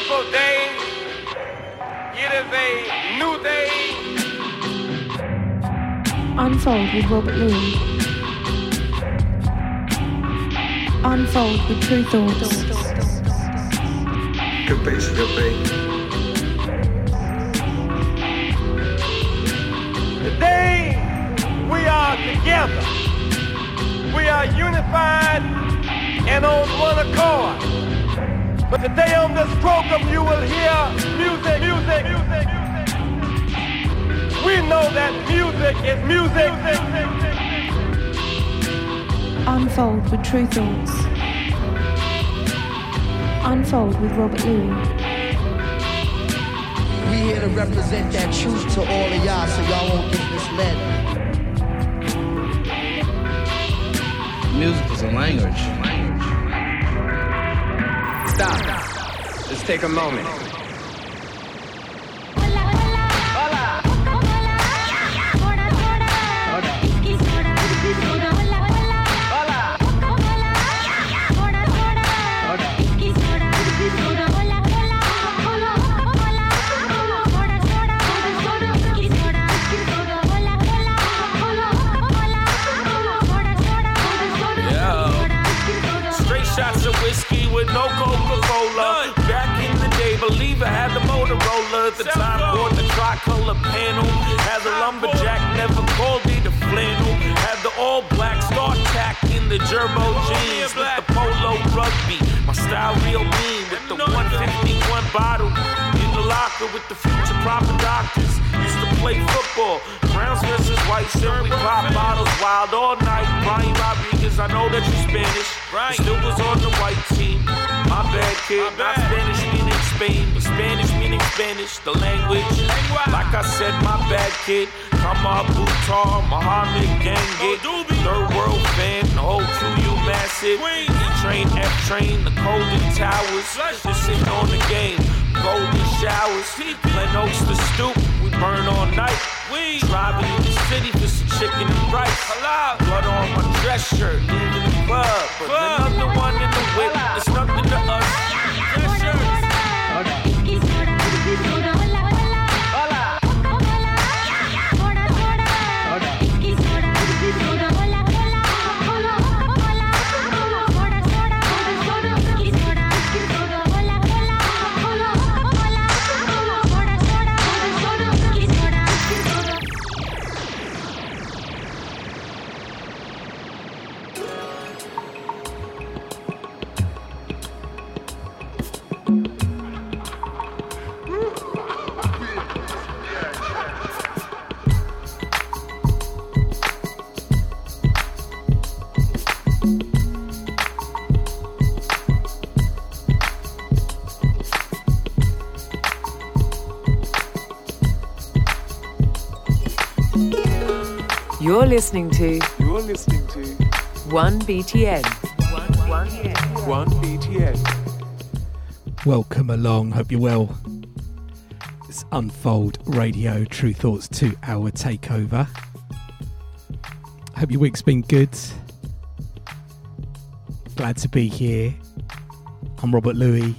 beautiful day. It is a new day. Unfold with Robert Luis. Unfold with Tru Thoughts. Good beats, good beat. Today we are together. We are unified and on one accord. But today on this program you will hear music, music, music, music. We know that music is music. Unfold with Tru Thoughts. Unfold with Robert Luis. We here to represent that truth to all of y'all so y'all won't get misled. Music is a language. Stop. Let's take a moment. Motorola at the time. Bought the tricolor panel. Had the lumberjack, never called it a flannel. Had the all black star tack in the gerbo jeans with the polo rugby. My style real mean with the 151 bottle in the locker with the future proper doctors. Used to play football. Browns versus whites, and we pop bottles wild all night. Brian Rodriguez, I know that you're Spanish. Right. Still was on the white team. My bad kid, not Spanish meaning Spain, but Spanish meaning Spanish, the language. Like I said, my bad kid. Come on, Bhutar, Muhammad Gang it. Third world fan, the whole you massive. E train, F train, the golden towers. Just sitting on the game. Golden showers, Glen Oaks the stoop, burn all night. We driving in the city for some chicken and rice. Blood on my dress shirt, leaving the club. But another one in the whip, it's nothing to us. Listening to You're listening to 1BTN. 1BTN. Welcome along. Hope you're well. It's Unfold Radio Tru Thoughts 2 hour takeover. Hope your week's been good. Glad to be here. I'm Robert Luis.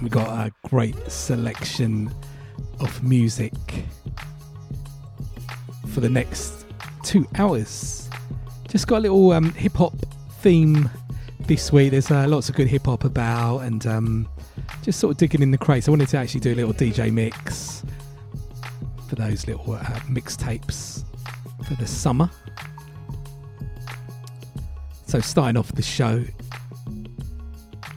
We've got a great selection of music for the next two hours. Just got a little um, hip hop theme this week. There's uh, lots of good hip hop about, and um, just sort of digging in the crates. I wanted to actually do a little DJ mix for those little uh, mixtapes for the summer. So, starting off the show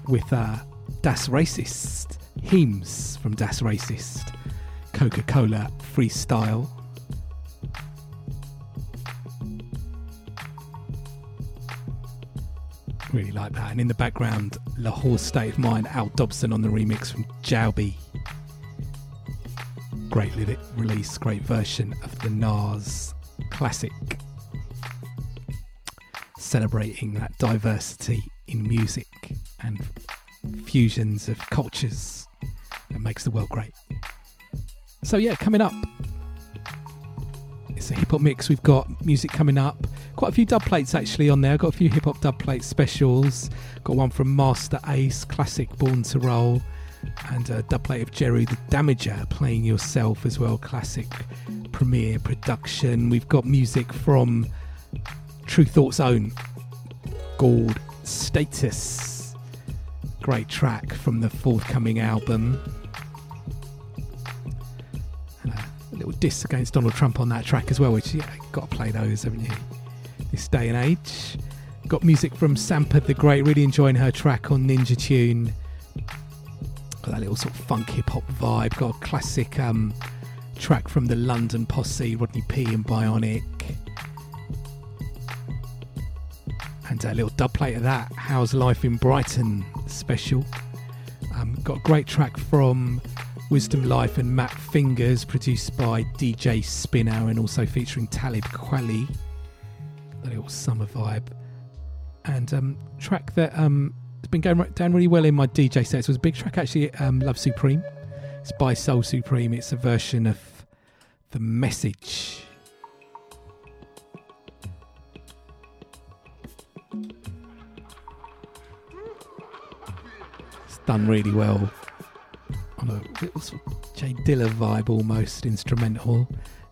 with uh, Das Racist, Heems from Das Racist, Coca Cola Freestyle. Really like that. And in the background, Lahore State of Mind, Al Dobson on the remix from Jalbi. Great lyric release, great version of the Nas classic. Celebrating that diversity in music and fusions of cultures that makes the world great. So, yeah, coming up, it's a hip hop mix. We've got music coming up. Quite a few dub plates actually on there. I've got a few hip hop dub plate specials. Got one from Masta Ace, classic Born to Roll, and a dub plate of Jeru the Damaja playing yourself as well, classic premiere production. We've got music from Tru Thoughts Own called Status. Great track from the forthcoming album. Little diss against Donald Trump on that track as well, which, yeah, got to play those, haven't you? This day and age. Got music from Sampa the Great, really enjoying her track on Ninja Tune. Got that little sort of funk hip hop vibe. Got a classic um, track from the London Posse, Rodney P and Bionic. And a little dub plate of that, How's Life in Brighton special. Um, got a great track from Wisdom Life and Matt Fingers, produced by DJ Spinna and also featuring Talib Kweli. A little summer vibe. And um, track that um, has been going down really well in my DJ sets was a big track actually, um, Love Supreme. It's by Soul Supreme. It's a version of The Message. It's done really well on a little sort of Jay Dilla vibe almost, instrumental.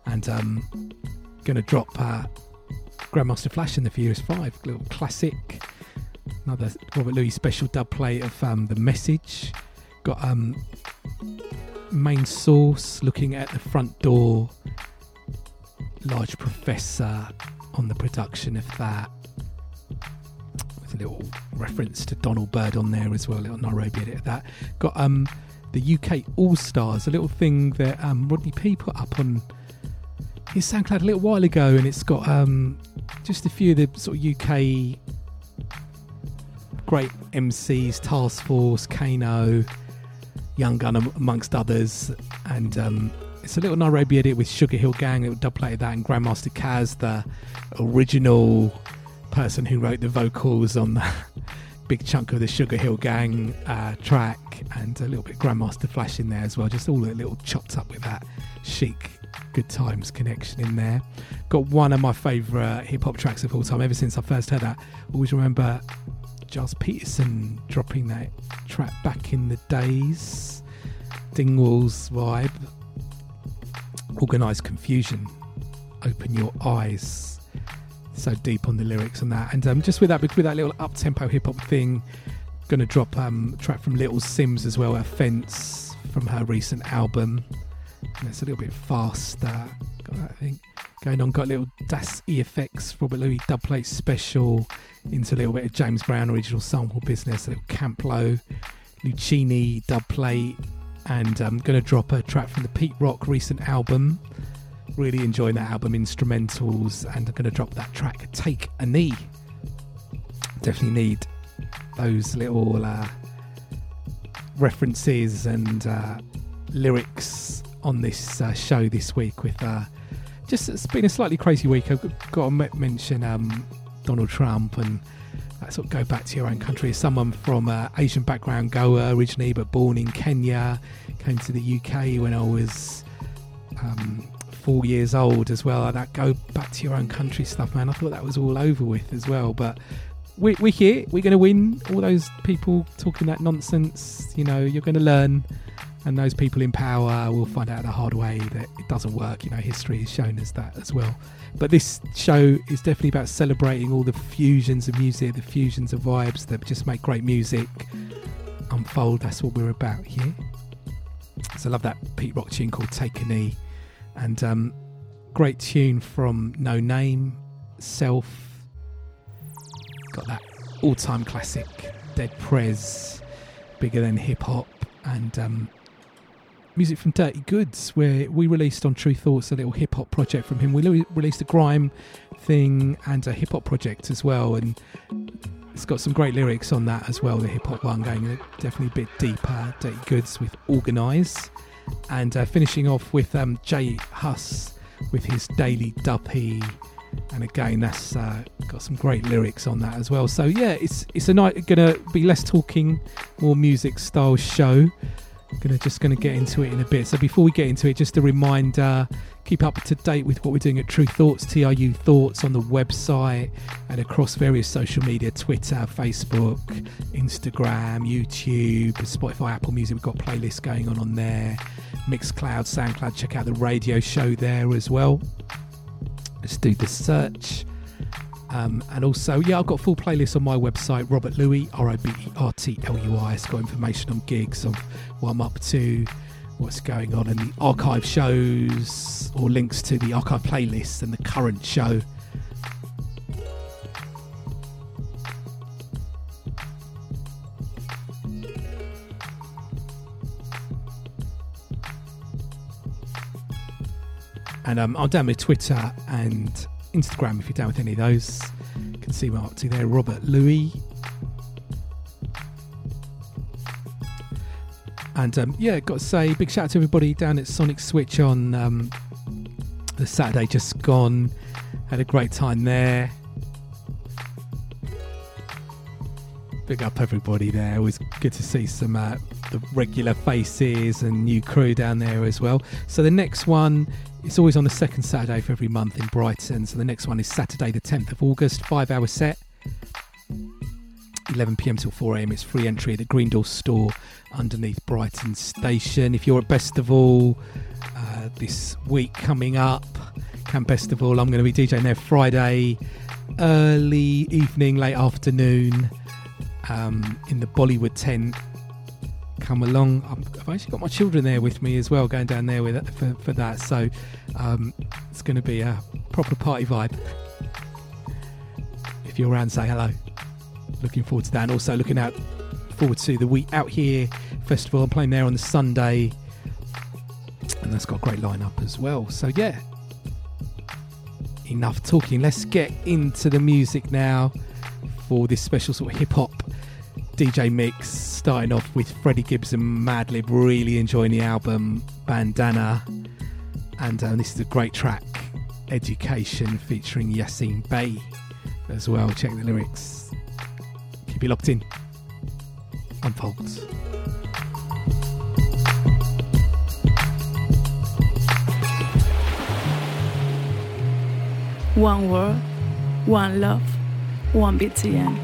And um, gonna drop uh, Grandmaster Flash in the Furious 5, little classic. Another Robert Luis special dub plate of um, The Message. Got um, main source looking at the front door. Large Professor on the production of that. A little reference to Donald Byrd on there as well, a little Nairobi edit of that. Got um, the UK All Stars, a little thing that um, Rodney P put up on his SoundCloud a little while ago, and it's got um, just a few of the sort of UK great MCs, Task Force, Kano, Young Gun, amongst others, and um, it's a little Nairobi edit with Sugar Hill Gang. It dub plated that, and Grandmaster Caz, the original person who wrote the vocals on the big chunk of the Sugar Hill Gang uh, track, and a little bit Grandmaster Flash in there as well. Just all a little chopped up with that chic good times connection in there. Got one of my favourite hip hop tracks of all time. Ever since I first heard that, always remember Gilles Peterson dropping that track back in the days. Dingwall's vibe. Organized Konfusion. Open your eyes. So deep on the lyrics and that. And um, just with that, with that little up tempo hip hop thing, gonna drop um, a track from Little Simz as well, Offence from her recent album. And it's a little bit faster. That thing going on. Got a little Das EFX Robert Luis dubplate special into a little bit of James Brown original sample business. A little Camplo, Luchini dubplate, and I'm going to drop a track from the Pete Rock recent album. Really enjoying that album instrumentals, and I'm going to drop that track Take a Knee. Definitely need those little uh, references and uh, lyrics on this uh, show this week with uh, just it's been a slightly crazy week. I've got to mention um, Donald Trump and sort of go back to your own country. As someone from uh, Asian background, Goa originally, but born in Kenya, came to the UK when I was um, four years old as well. That go back to your own country stuff, man. I thought that was all over with as well, but. We're, we're here. We're going to win. All those people talking that nonsense, you know, you're going to learn and those people in power will find out the hard way that it doesn't work. You know, history has shown us that as well. But this show is definitely about celebrating all the fusions of music, the fusions of vibes that just make great music unfold. That's what we're about here. So I love that Pete Rock tune called Take a Knee. And um, great tune from Noname, Self. Got that all time classic, Dead Prez, bigger than hip hop. And um, music from Dirty Goods, where we released on Tru Thoughts a little hip hop project from him. We released a grime thing and a hip hop project as well, and it's got some great lyrics on that as well. The hip hop one going definitely a bit deeper. Dirty Goods with Organize, and uh, finishing off with um, J Hus with his Daily Duppy. And again, that's uh, got some great lyrics on that as well. So yeah, it's it's a night gonna be less talking, more music style show Gonna just gonna get into it in a bit. So before we get into it, just a reminder: keep up to date with what we're doing at Tru Thoughts, TRU Thoughts on the website and across various social media: Twitter, Facebook, Instagram, YouTube, Spotify, Apple Music. We've got playlists going on on there. Mixcloud, SoundCloud. Check out the radio show there as well. Let's do the search. Um, and also, yeah, I've got full playlists on my website, Robert Luis, R O B E R T L U I. It's got information on gigs, of what I'm up to, what's going on, in the archive shows, or links to the archive playlists and the current show. And um, I'm down with Twitter and Instagram if you're down with any of those. You can see my up to there, Robert Luis. And um, yeah, got to say, big shout out to everybody down at Sonic Switch on um, the Saturday just gone. Had a great time there. Big up everybody there. It was good to see some uh, the regular faces and new crew down there as well. So the next one it's always on the second Saturday of every month in Brighton. So the next one is Saturday, the 10th of August, five hour set, 11 pm till 4 am. It's free entry at the Green Door store underneath Brighton Station. If you're at Bestival uh, this week coming up, Camp Bestival, I'm going to be DJing there Friday, early evening, late afternoon um, in the Bollywood tent come along. I've actually got my children there with me as well, going down there with for, for that. So um, it's going to be a proper party vibe. If you're around, say hello. Looking forward to that, and also looking out forward to the We Out Here festival. I'm playing there on the Sunday, and that's got a great lineup as well. So yeah, enough talking. Let's get into the music now for this special sort of hip hop DJ mix, starting off with Freddie Gibbs and Madlib. Really enjoying the album Bandana, and uh, this is a great track, Education, featuring Yasin Bey as well. Check the lyrics. Keep it locked in. Unfolds. One world, one love, one BTN.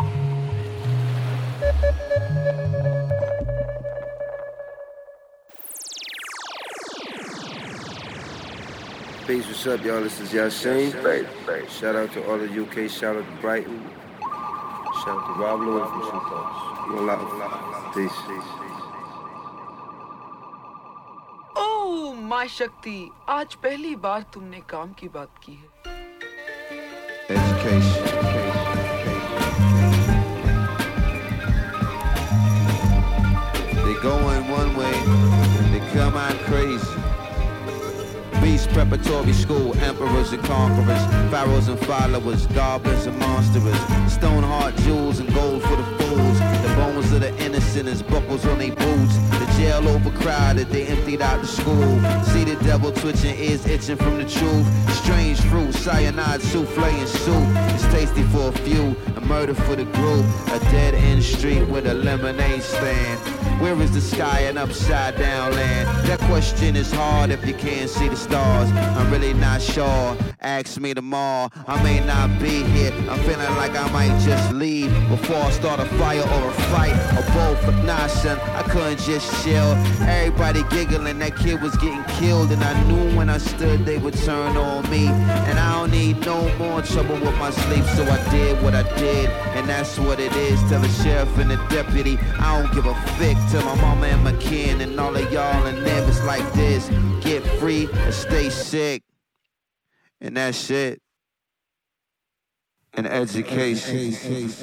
Peace, what's up, y'all? This is Yasin. Shout out to all the UK, shout out to Brighton. Shout out to Rob Lewis from True Thoughts. You love. Peace. ओह माँ शक्ति आज पहली बार तुमने काम की बात की है Education. They going one way, they come out crazy. Beast preparatory school, emperors and conquerors, pharaohs and followers, goblins and monsters, stone heart jewels and gold for the fools. The bones of the innocent is buckles on their boots. The jail overcrowded, they emptied out the school. See the devil twitching, ears itching from the truth. Strange fruit, cyanide, souffle and soup. It's tasty for a few, a murder for the group. A dead end street with a lemonade stand. Where is the sky and upside down land? That question is hard if you can't see the stars. I'm really not sure. Ask me tomorrow. I may not be here. I'm feeling like I might just leave before I start a fire or a fight or both. But nah, son, I couldn't just chill. Everybody giggling, that kid was getting killed, and I knew when I stood they would turn on me. And I don't need no more trouble with my sleep, so I did what I did, and that's what it is. Tell the sheriff and the deputy, I don't give a fick. Tell my mama and my kin and all of y'all and them, it's like this. Get free and stay sick. And that's it. And education. Peace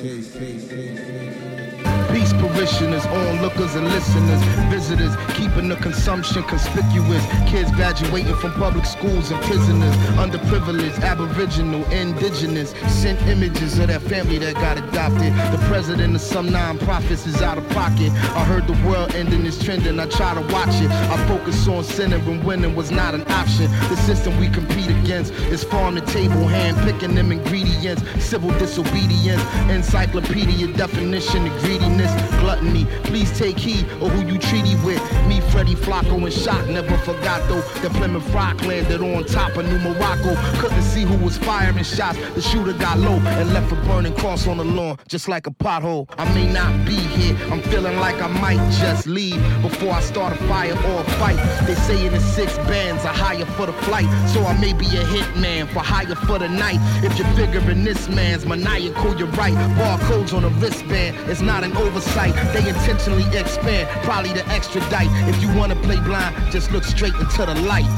parishioners, onlookers and listeners, visitors, keeping the consumption conspicuous. Kids graduating from public schools and prisoners, underprivileged, aboriginal, indigenous, sent images of that family that got adopted. The president of some non-profits is out of pocket. I heard the world ending is trending, I try to watch it. I focus on sinning when winning was not an option. The system we compete against is farm to table, hand picking them ingredients, civil disobedience, encyclopedia definition of greediness, gluttony. Please take heed of who you treaty with. Me, Freddie Flacco, and Shock never forgot though. The Plymouth Rock landed on top of New Morocco. Couldn't see who was firing shots. The shooter got low and left a burning cross on the lawn, just like a pothole. I may not be here. I'm feeling like I might just leave before I start a fire or a fight. They say in the six bands I hire for the flight, so I may be a hitman for hire for the night. If you're figuring this man's maniacal, you're right. Barcodes on a wristband, it's not an oversight. They intentionally expand, probably to extradite. If you wanna play blind, just look straight into the light.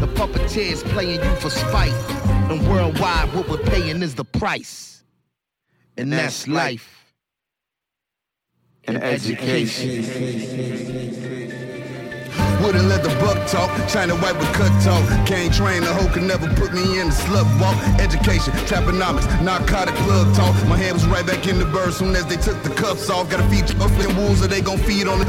The puppeteers playing you for spite. And worldwide, what we're paying is the price. And that's life. And education. Wouldn't let the buck talk, China white with cut talk. Can't train, the hoe could never put me in the slut walk. Education, traponomics, narcotic plug talk. My hand was right back in the bird soon as they took the cuffs off. Got a feature of them wolves that they gon' feed on it.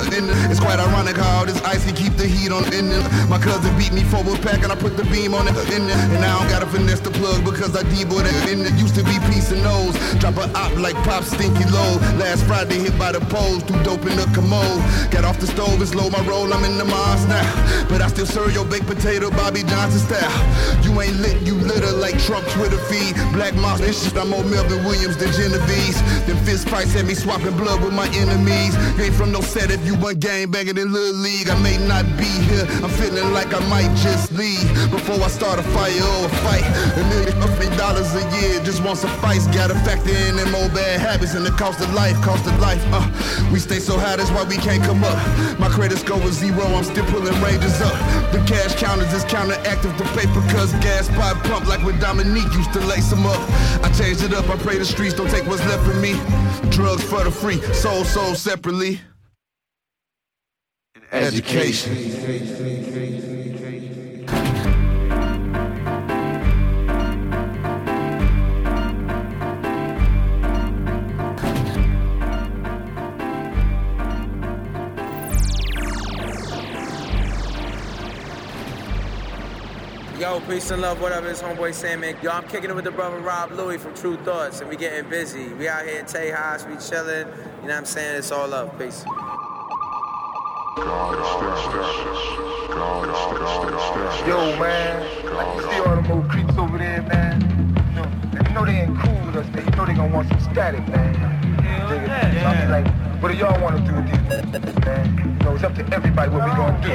It's quite ironic how all this ice can keep the heat on it. My cousin beat me for a pack and I put the beam on it. And and I don't gotta finesse the plug because I deboed it. And it used to be piece and nose. Drop a op like pop stinky low. Last Friday hit by the poles, too dope in the commode. Got off the stove it's low my roll, I'm in the Mars now. But I still serve your baked potato Bobby Johnson style. You ain't lit, you litter like Trump Twitter feed. Black Moss and shit, I'm more Melvin Williams than Genovese. Them fist fights had me swapping blood with my enemies. You ain't from no set if you want game banging in Little League. I may not be here, I'm feeling like I might just leave. Before I start a fire or a fight. A million fifty dollars a year just won't suffice. Gotta factor in them old bad habits and the cost of life, cost of life. Uh, we stay so high, that's why we can't come up. My credit score was zero, I'm still pulling ranges up. The cash counters is counteractive to paper cause gas pipe pump like when Dominique used to lace them up. I changed it up, I pray the streets don't take what's left of me. Drugs for the free, soul sold separately. Education. Yo, peace and love. What up? It's homeboy Sam. Yo, I'm kicking it with the brother Rob Louie from Tru Thoughts, and we getting busy. We out here in Tejas, we chilling. You know what I'm saying? It's all love. Peace. Yo, man, I can see all them old creeps over there, man. You know, you know they ain't cool with us, man. You know they gonna want some static, man. Dig it? So I be like, what do y'all want to do with these, man? You know, it's up to everybody what we gonna do.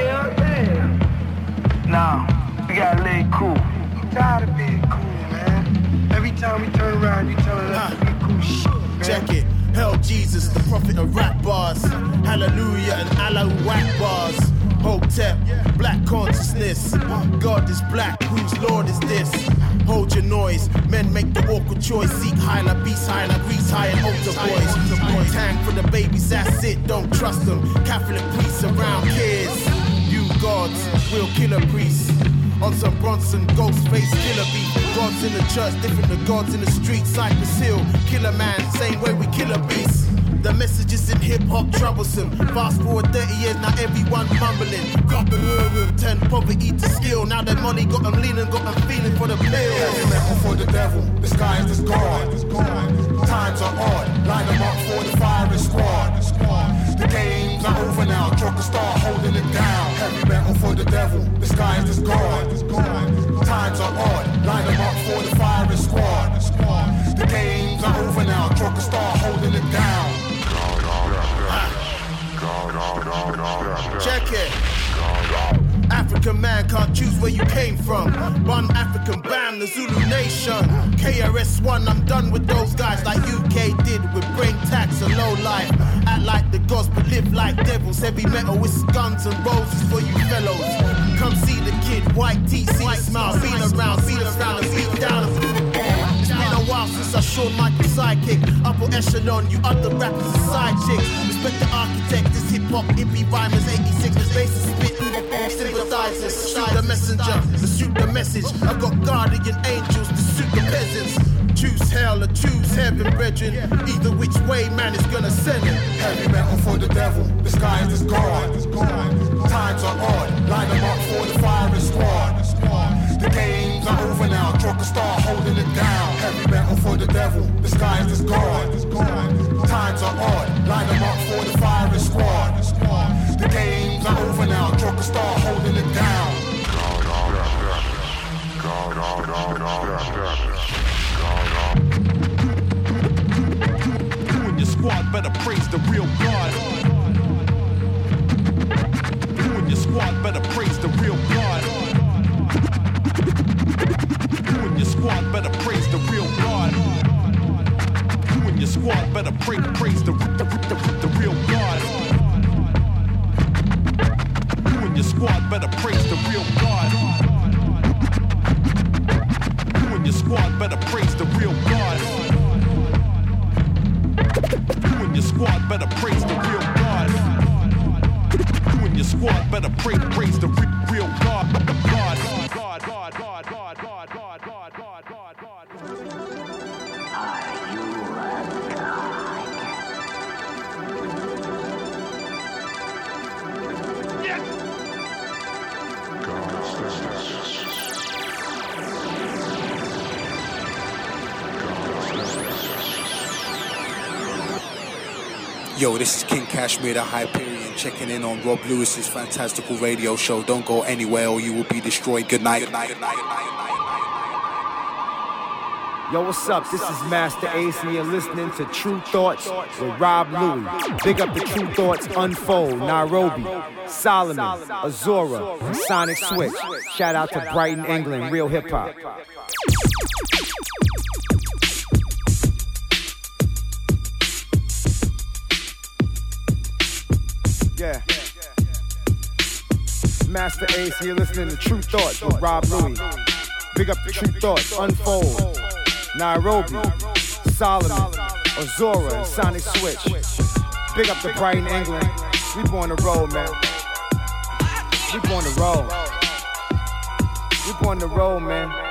Now, we gotta lay cool. I'm tired of being cool, man. Every time we turn around, you telling us to be cool shit, man. Check it. Hell Jesus, the prophet of rap bars. Hallelujah and Allah whack bars. Hotep, black consciousness. God is black, whose Lord is this? Hold your noise. Men make the awkward choice. Seek high like beast high like Grease high and altar boys. Tang for the babies, that's it. Don't trust them. Catholic priests around kids. You gods, will kill a priests. On some Bronson, ghost face, killer beat. Gods in the church, different to gods in the street. Cypress Hill, killer man, same way we kill a beast. The messages in hip hop troublesome. Fast forward 30 years, now everyone mumbling. Couple room, turn poverty to skill. Now that money got them leaning, got them feeling for the pills. Heavy for the devil, the sky is God. Times are odd, line them up for the firing squad. The games are over now, Joker star holding it down. Heavy metal for the devil, the sky is God. Times are odd, line them up for the firing squad. Man can't choose where you came from. One African band, the Zulu Nation. KRS-One, I'm done with those guys like UK did with brain tax and low life. Act like the gods, but live like devils. Heavy metal with guns and roses for you fellows. Come see the kid, white teeth, a smile, feel around, feel around, and beat down. While since I showed my sidekick. Upper echelon, you other rappers are side chicks. Respect the architect, this hip hop, hippie rhymers, 86 bases spit. Sympathizers, shoot the messenger, shoot the message. I've got guardian angels to suit the peasants. Choose hell or choose heaven, brethren. Either which way, man is gonna send it. Heavy metal for the devil, the sky is God. Times are odd, line them up for the firing squad. The games are over now, Joker star holding it down. Heavy metal for the devil, disguised as God. Times are odd, line them up for the firing squad. The games are over now, Joker Star holding it down. You and your squad better praise the real God. You and your squad better praise the real God. You and your squad better praise the real God. You and your squad better praise the, the, the, the real God. Squad better praise the real God. You and your squad better praise the real God. You and your squad better praise the real God. You and your squad better pray, praise the re- real Yo, this is King Kashmir, the Hyperion, checking in on Rob Lewis's fantastical radio show. Don't go anywhere or you will be destroyed. Good night. Good night. Good night. Good night. Yo, what's up? This is Masta Ace, and you're listening to Tru Thoughts with Rob Louie. Big up the Tru Thoughts Unfold, Nairobi, Solomon, Azora, Sonic Switch. Shout out to Brighton, England, real hip hop. Yeah. Masta Ace, you're listening to Tru Thoughts with Rob Louie. Big up the Tru Thoughts Unfold. Nairobi, Solomon, Azora, and Sonic Switch. Big up to Brighton, England. We born to roll, man. We born to roll. We born to roll, man.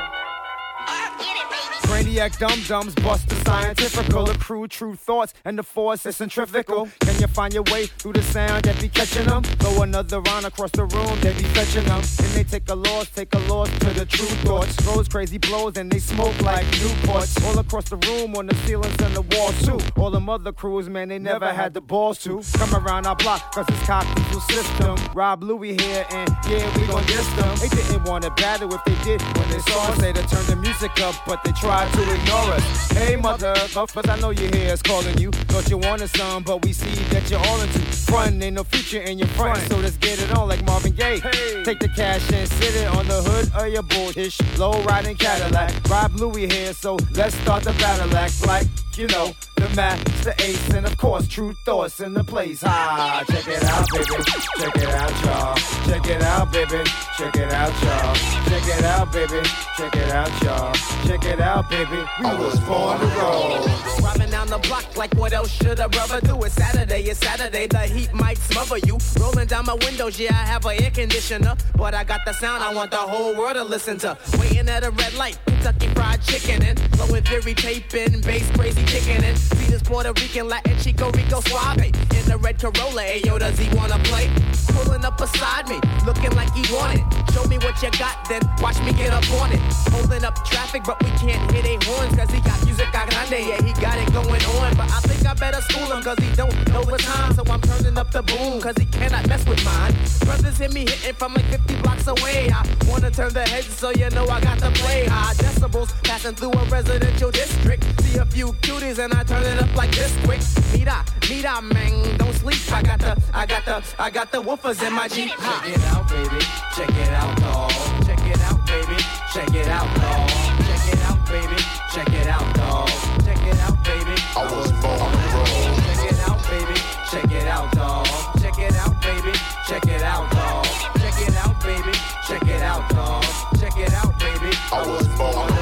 Brainiac dum dums bust the scientifical, accrue true thoughts, and the force is centrifugal. Can you find your way through the sound that be catching them? Go another round across the room, they be fetching them. And they take a loss, take a loss to the true thoughts. Throws crazy blows and they smoke like Newports. All across the room, on the ceilings and the walls too. All them other crews, man, they never had the balls to come around our block, cause it's cocktail system. Rob Louie here, and yeah, we gon' diss them. They didn't want to battle if they did when they saw us. To turn the music up, but they tried to ignore us. Hey, mother, but I know your hair is calling you. Thought you wanted some, but we see that you're all into front. Ain't no future in your front, so let's get it on like Marvin Gaye. Take the cash and sit it on the hood of your bullish low riding Cadillac. Rob Louie here, so let's start the battle act like you know the master ace and of course true thoughts in the place. Ah, check it out, baby. Check it out, y'all. Check it out, baby. Check it out, y'all. Check it out, baby. Check it out, y'all. Check it out, baby. We was born to roll. Driving down the block like what else should a brother do? It's Saturday, it's Saturday, the heat might smother you. Rolling down my windows, yeah, I have an air conditioner. But I got the sound I want the whole world to listen to. Waiting at a red light, Kentucky fried chicken and blowing theory taping, bass crazy kicking in. See this Puerto Rican, Latin, Chico Rico suave. In the red Corolla, ayo, does he wanna play? Pulling up beside me, looking like he wanted. Show me what you got, then watch me get up on it. Holding up traffic, but we can't hit a horns, cause he got music a grande, yeah, he got it going on. But I think I better school him, cause he don't know the time. So I'm turning up the boom, cause he cannot mess with mine. Brothers hit me hitting from like 50 blocks away. I wanna turn the heads, so you know I got to play high decibels, passing through a residential district. See a few cuties, and I turn it up like this quick. Mira, mira, man, don't sleep. I got the, I got the, I got the woofers in my Jeep. Check it out, baby. Check it out, dog. Check it out, baby. Check it out, dog. Check it out, baby. Check it out, dog. Check it out, baby. I was born to roll. Check it out, baby. Check it out, dog. Check it out, baby. Check it out, dog. Check it out, baby. Check it out, dog. Check it out, baby. I was born to roll. Black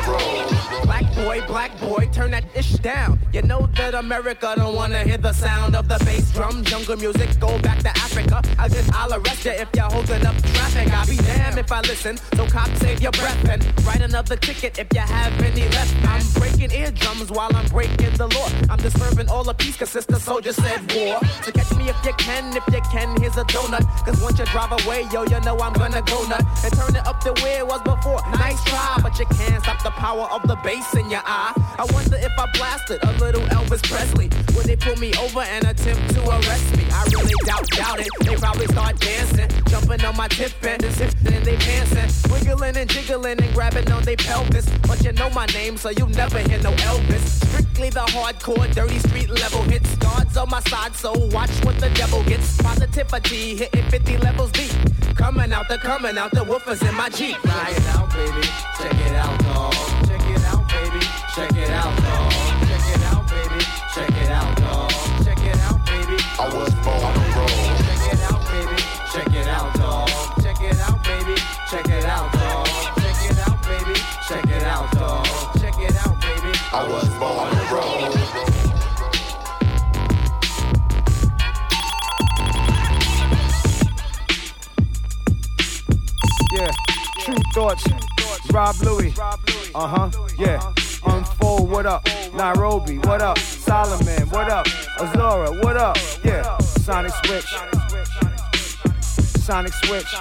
boy, black boy, turn that ish down. You know that America don't wanna hear the sound of the bass drum, jungle music. Go back to Africa. I guess I'll arrest you if you're holding up traffic. I'll be damned if I listen. So cop, save your breath and write another ticket if you have any left. I'm breaking eardrums while I'm breaking the law. I'm disturbing all the peace, cause sister soldier said war. So catch me if you can, if you can, here's a donut. Cause once you drive away, yo, you know I'm gonna go nut. And turn it up to where it was before. Nice try, but you can't stop the power of the bass in your I wonder if I blasted, a little Elvis Presley. When they pull me over and attempt to arrest me, I really doubt, doubt it. They probably start dancing, jumping on my tip and zipping they and wiggling and jiggling and grabbing on their pelvis. But you know my name, so you never hear no Elvis. Strictly the hardcore, dirty street level hits. Guards on my side, so watch what the devil gets. Positivity hitting 50 levels deep. Coming out the coming out the woofers in my Jeep. Check it out, baby. Check it out, dog. Check it out, dog. Check it out, baby. Check it out, dog. Check it out, baby. I was born to roll. Check it out, baby. Check it out, dog. Check it out, baby. Check it out, dog. Check it out, baby. Check it out, dog. Check it out, baby. I was born to roll. Yeah, true thoughts. Rob Luis. Uh huh. Yeah. Unfold. What up? Nairobi. What up? Solomon. What up? Azora. What up? Yeah. Sonic Switch. Sonic Switch.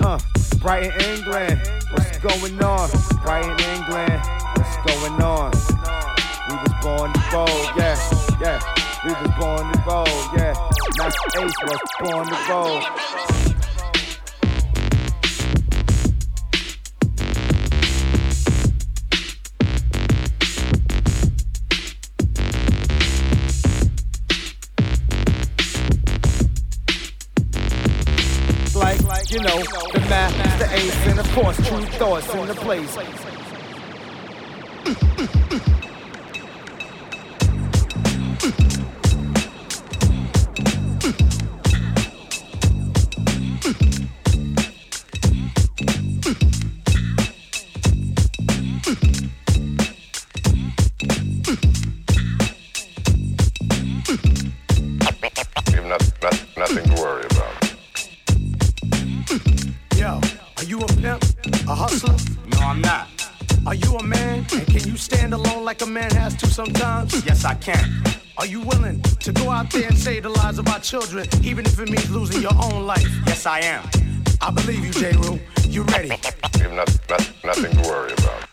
Uh. Brighton, England. What's going on? Brighton, England. What's going on? We was born to roll. Yeah. Yeah. We was born to roll. Yeah. Masta Ace was born to roll. You know, the math, the ace, and of course, true thoughts in the place. You can. Are you willing to go out there and save the lives of our children, even if it means losing your own life? Yes, I am. I believe you, Jeru. You ready? You have not, not, nothing to worry about.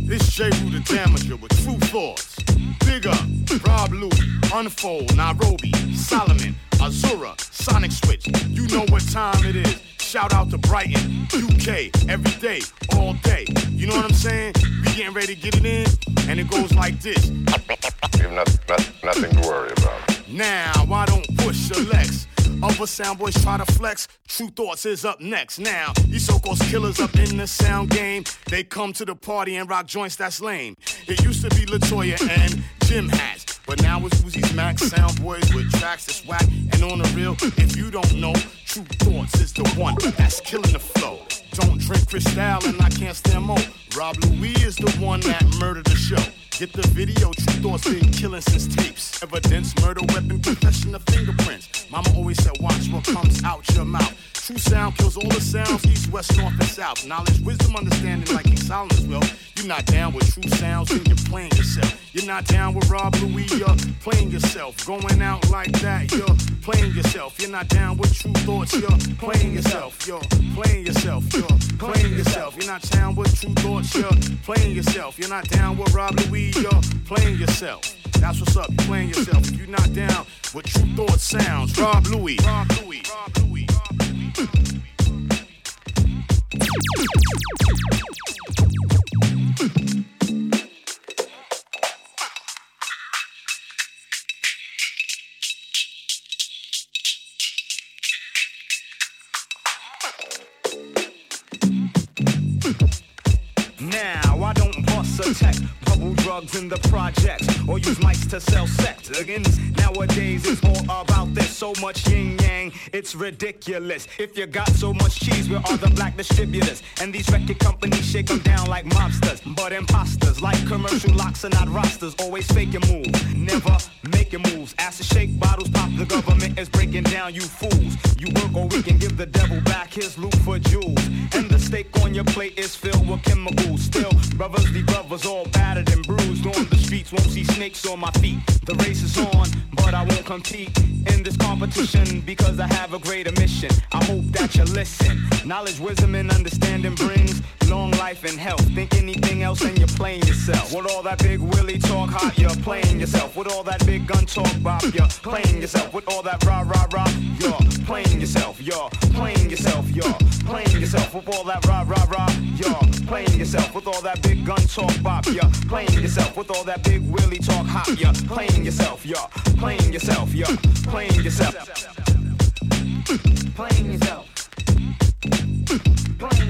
This Jeru the Damaja with true thoughts. Big up, Rob Luis, Unfold, Nairobi, Solomon, Azura, Sonic Switch. You know what time it is. Shout out to Brighton, UK, every day, all day. You know what I'm saying? We getting ready to get it in, and it goes like this. You have not, not, nothing to worry about. Now, I don't push your Lex. Other sound boys try to flex. Tru Thoughts is up next. Now, these so-called killers up in the sound game. They come to the party and rock joints that's lame. It used to be Latoya and Jim Hats. But now it's Uzi's Max sound boys with tracks that's whack. And on the real, if you don't know, Tru Thoughts is the one that's killing the flow. Don't drink Cristal and I can't stand more. Rob Luis is the one that murdered the show. Get the video, Tru Thoughts been killing since tapes. Evidence, murder, weapon, confession of fingerprints. Mama always said, watch what comes out your mouth. True sound kills all the sounds, east, west, north, and south. Knowledge, wisdom, understanding, like King Solomon's will. You're not down with true sounds, then you're playing yourself. You're not down with Rob Luis, you're playing yourself. Going out like that, you're playing yourself. You're not down with true thoughts, you're playing yourself. You're playing yourself, you're playing yourself. You're not down with true thoughts, you're playing yourself. You're not down with Rob Luis, you're playing yourself. That's what's up, you're playing yourself. You're not down with true thoughts sounds, Rob Luis. Rob Luis. Rob Luis. Now, I don't bust a tech, bubble drugs in the projects, or use mics to sell sex. Again, nowadays it's all about this. So much yin yang, it's ridiculous. If you got so much cheese, where are the black distributors? And these record companies shake them down like mobsters. But imposters, like commercial locks are not rosters, always faking moves, never making moves. Ask to shake bottles, pop, the government is breaking down, you fools. You work or we can give the devil back his loot for jewels. And the steak on your plate is filled with chemicals. Still, brothers be brothers, all battered and bruised on the streets. Won't see snakes on my feet. The race is on, but I won't compete in this competition because I have a greater mission. I hope that you listen. Knowledge, wisdom, and understanding brings long life and health. Think anything else and you're playing yourself. With all that big willy talk hot, you're playing yourself. With all that big gun talk bop, you're playing yourself. With all that rah rah rah, you're playing yourself. You're playing yourself. You're playing yourself. With all that rah rah rah, you're playing yourself. With all that big gun talk bop, you're playing yourself. With all that big willy talk hot, you're playing yourself. You're playing yourself. You're playing yourself. Playing yourself. Playing yourself.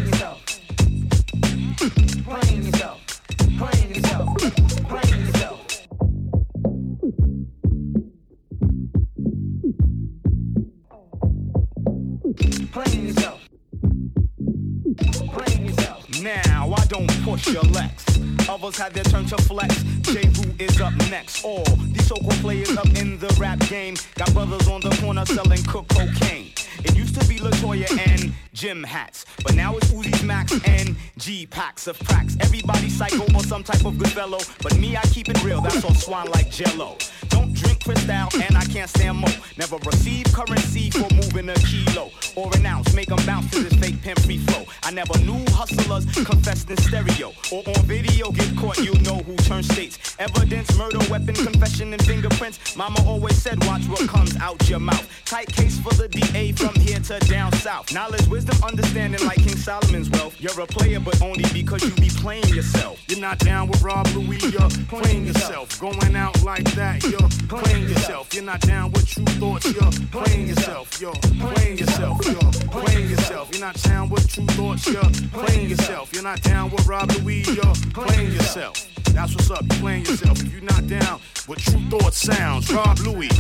Don't your legs. Others had their turn to flex. Jeru is up next. All these so-called players up in the rap game got brothers on the corner selling cook cocaine. It used to be Latoya and Jim hats, but now it's Uzi's Max and G packs of cracks. Everybody psycho or some type of good fellow, but me I keep it real. That's all swine like Jello. Don't drink Cristal and I can't stand mo. Never receive currency for moving a kilo or an ounce. Make 'em bounce to this fake pimp free flow. I never knew hustlers confessed in stereo or on video. Get caught, you know who turns states. Evidence, murder, weapon, confession, and fingerprints. Mama always said, watch what comes out your mouth. Tight case for the DA from here to down south. Knowledge, wisdom, understanding like King Solomon's wealth. You're a player, but only because you be playing yourself. You're not down with Rob Luis, you're playing yourself. Going out like that, you're playing yourself. You're not down with Tru Thoughts, you're playing yourself. You're playing yourself, you're playing yourself. You're not down with Tru Thoughts, you're playing yourself. You're not down with Rob Luis, you're playing yourself. That's what's up, you're playing yourself. If you're not down with Tru Thoughts sounds, Rob Luis.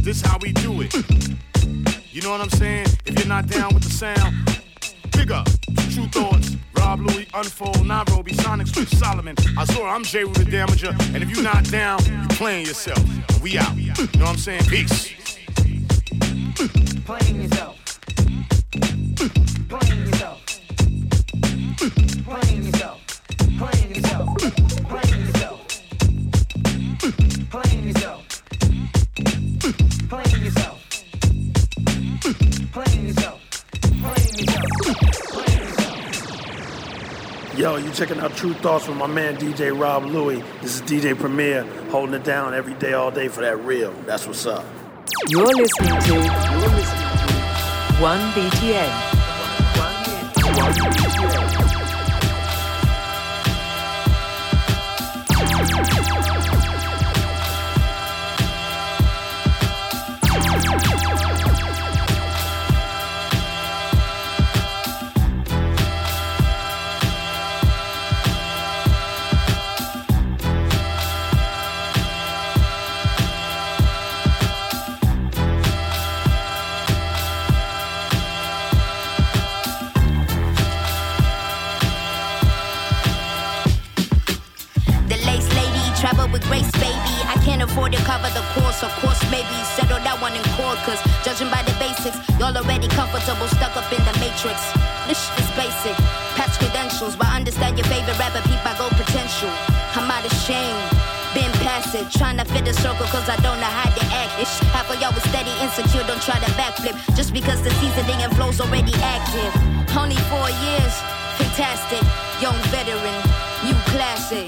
This how we do it. You know what I'm saying? If you're not down with the sound, big up. Tru Thoughts. Rob Luis, Unfold, Nairobi, Sonic Switch, Solomon. I saw I'm Jeru the Damaja. And if you're not down, you're playing yourself. We out. You know what I'm saying? Peace. Playing yourself. Playing yourself. Playing yourself. Playing yourself. Playing yourself. Playing yourself. Playing yourself. Yo, you checking out Tru Thoughts with my man DJ Rob Luis. This is DJ Premier holding it down every day, all day for that real. That's what's up. You're listening to You're listening to 1BTN. The afford to cover the course, of course, maybe settle that one in court. Cause judging by the basics, y'all already comfortable, stuck up in the matrix. This shit is basic, past credentials, but understand your favorite rapper, peep, I go potential. I'm out of shame. Been past it, trying to fit a circle cause I don't know how to act. Ish, half of y'all was steady, insecure, don't try to backflip. Just because the seasoning and flow's already active. Only four years, fantastic. Young veteran, new classic.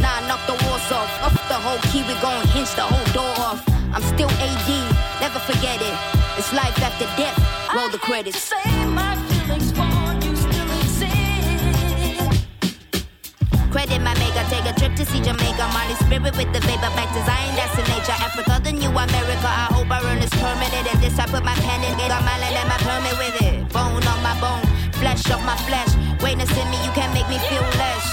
Nah, knock the walls off. Off whole key, we gon' hinge the whole door off. I'm still AD, never forget it. It's life after death. Roll the credits. Credit my maker, take a trip to see Jamaica. Molly spirit with the vapor, back to Zion, that's the nature. Africa, the new America. I hope I earn this permanent. And this I put my pen in, get on my land and my permit with it. Bone on my bone, flesh of my flesh. Witness in me, you can't make me feel less.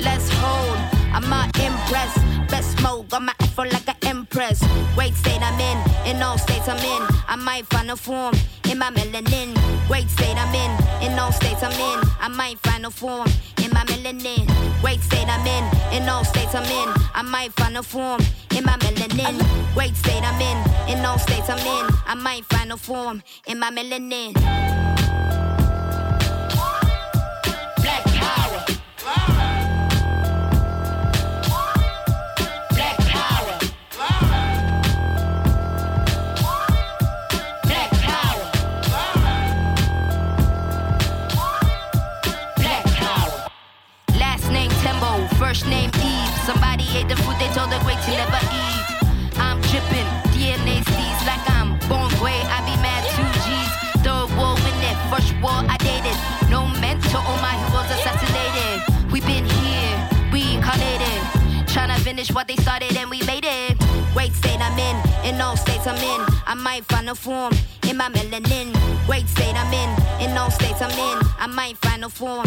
Let's hold, I'm not impressed. Smoke, my afro like an empress. Great state I'm in, in all states I'm in. I might find a form in my melanin. Great state I'm in, in all states I'm in. I might find a form in my melanin. Great state I'm in, in all states I'm in. I might find a form in my melanin. Great state I'm in, in all states I'm in. I might find a form in my melanin. First name Eve. Somebody ate the food they told the great to never eat. I'm dripping, DNA seeds like I'm born gray. I be mad two G's. Third war in it, first war I dated. No mentor, all my heroes assassinated. We been here, we incarnated. Tryna finish what they started and we made it. Great state I'm in, in all states I'm in. I might find a form in my melanin. Great state I'm in, in all states I'm in. I might find a form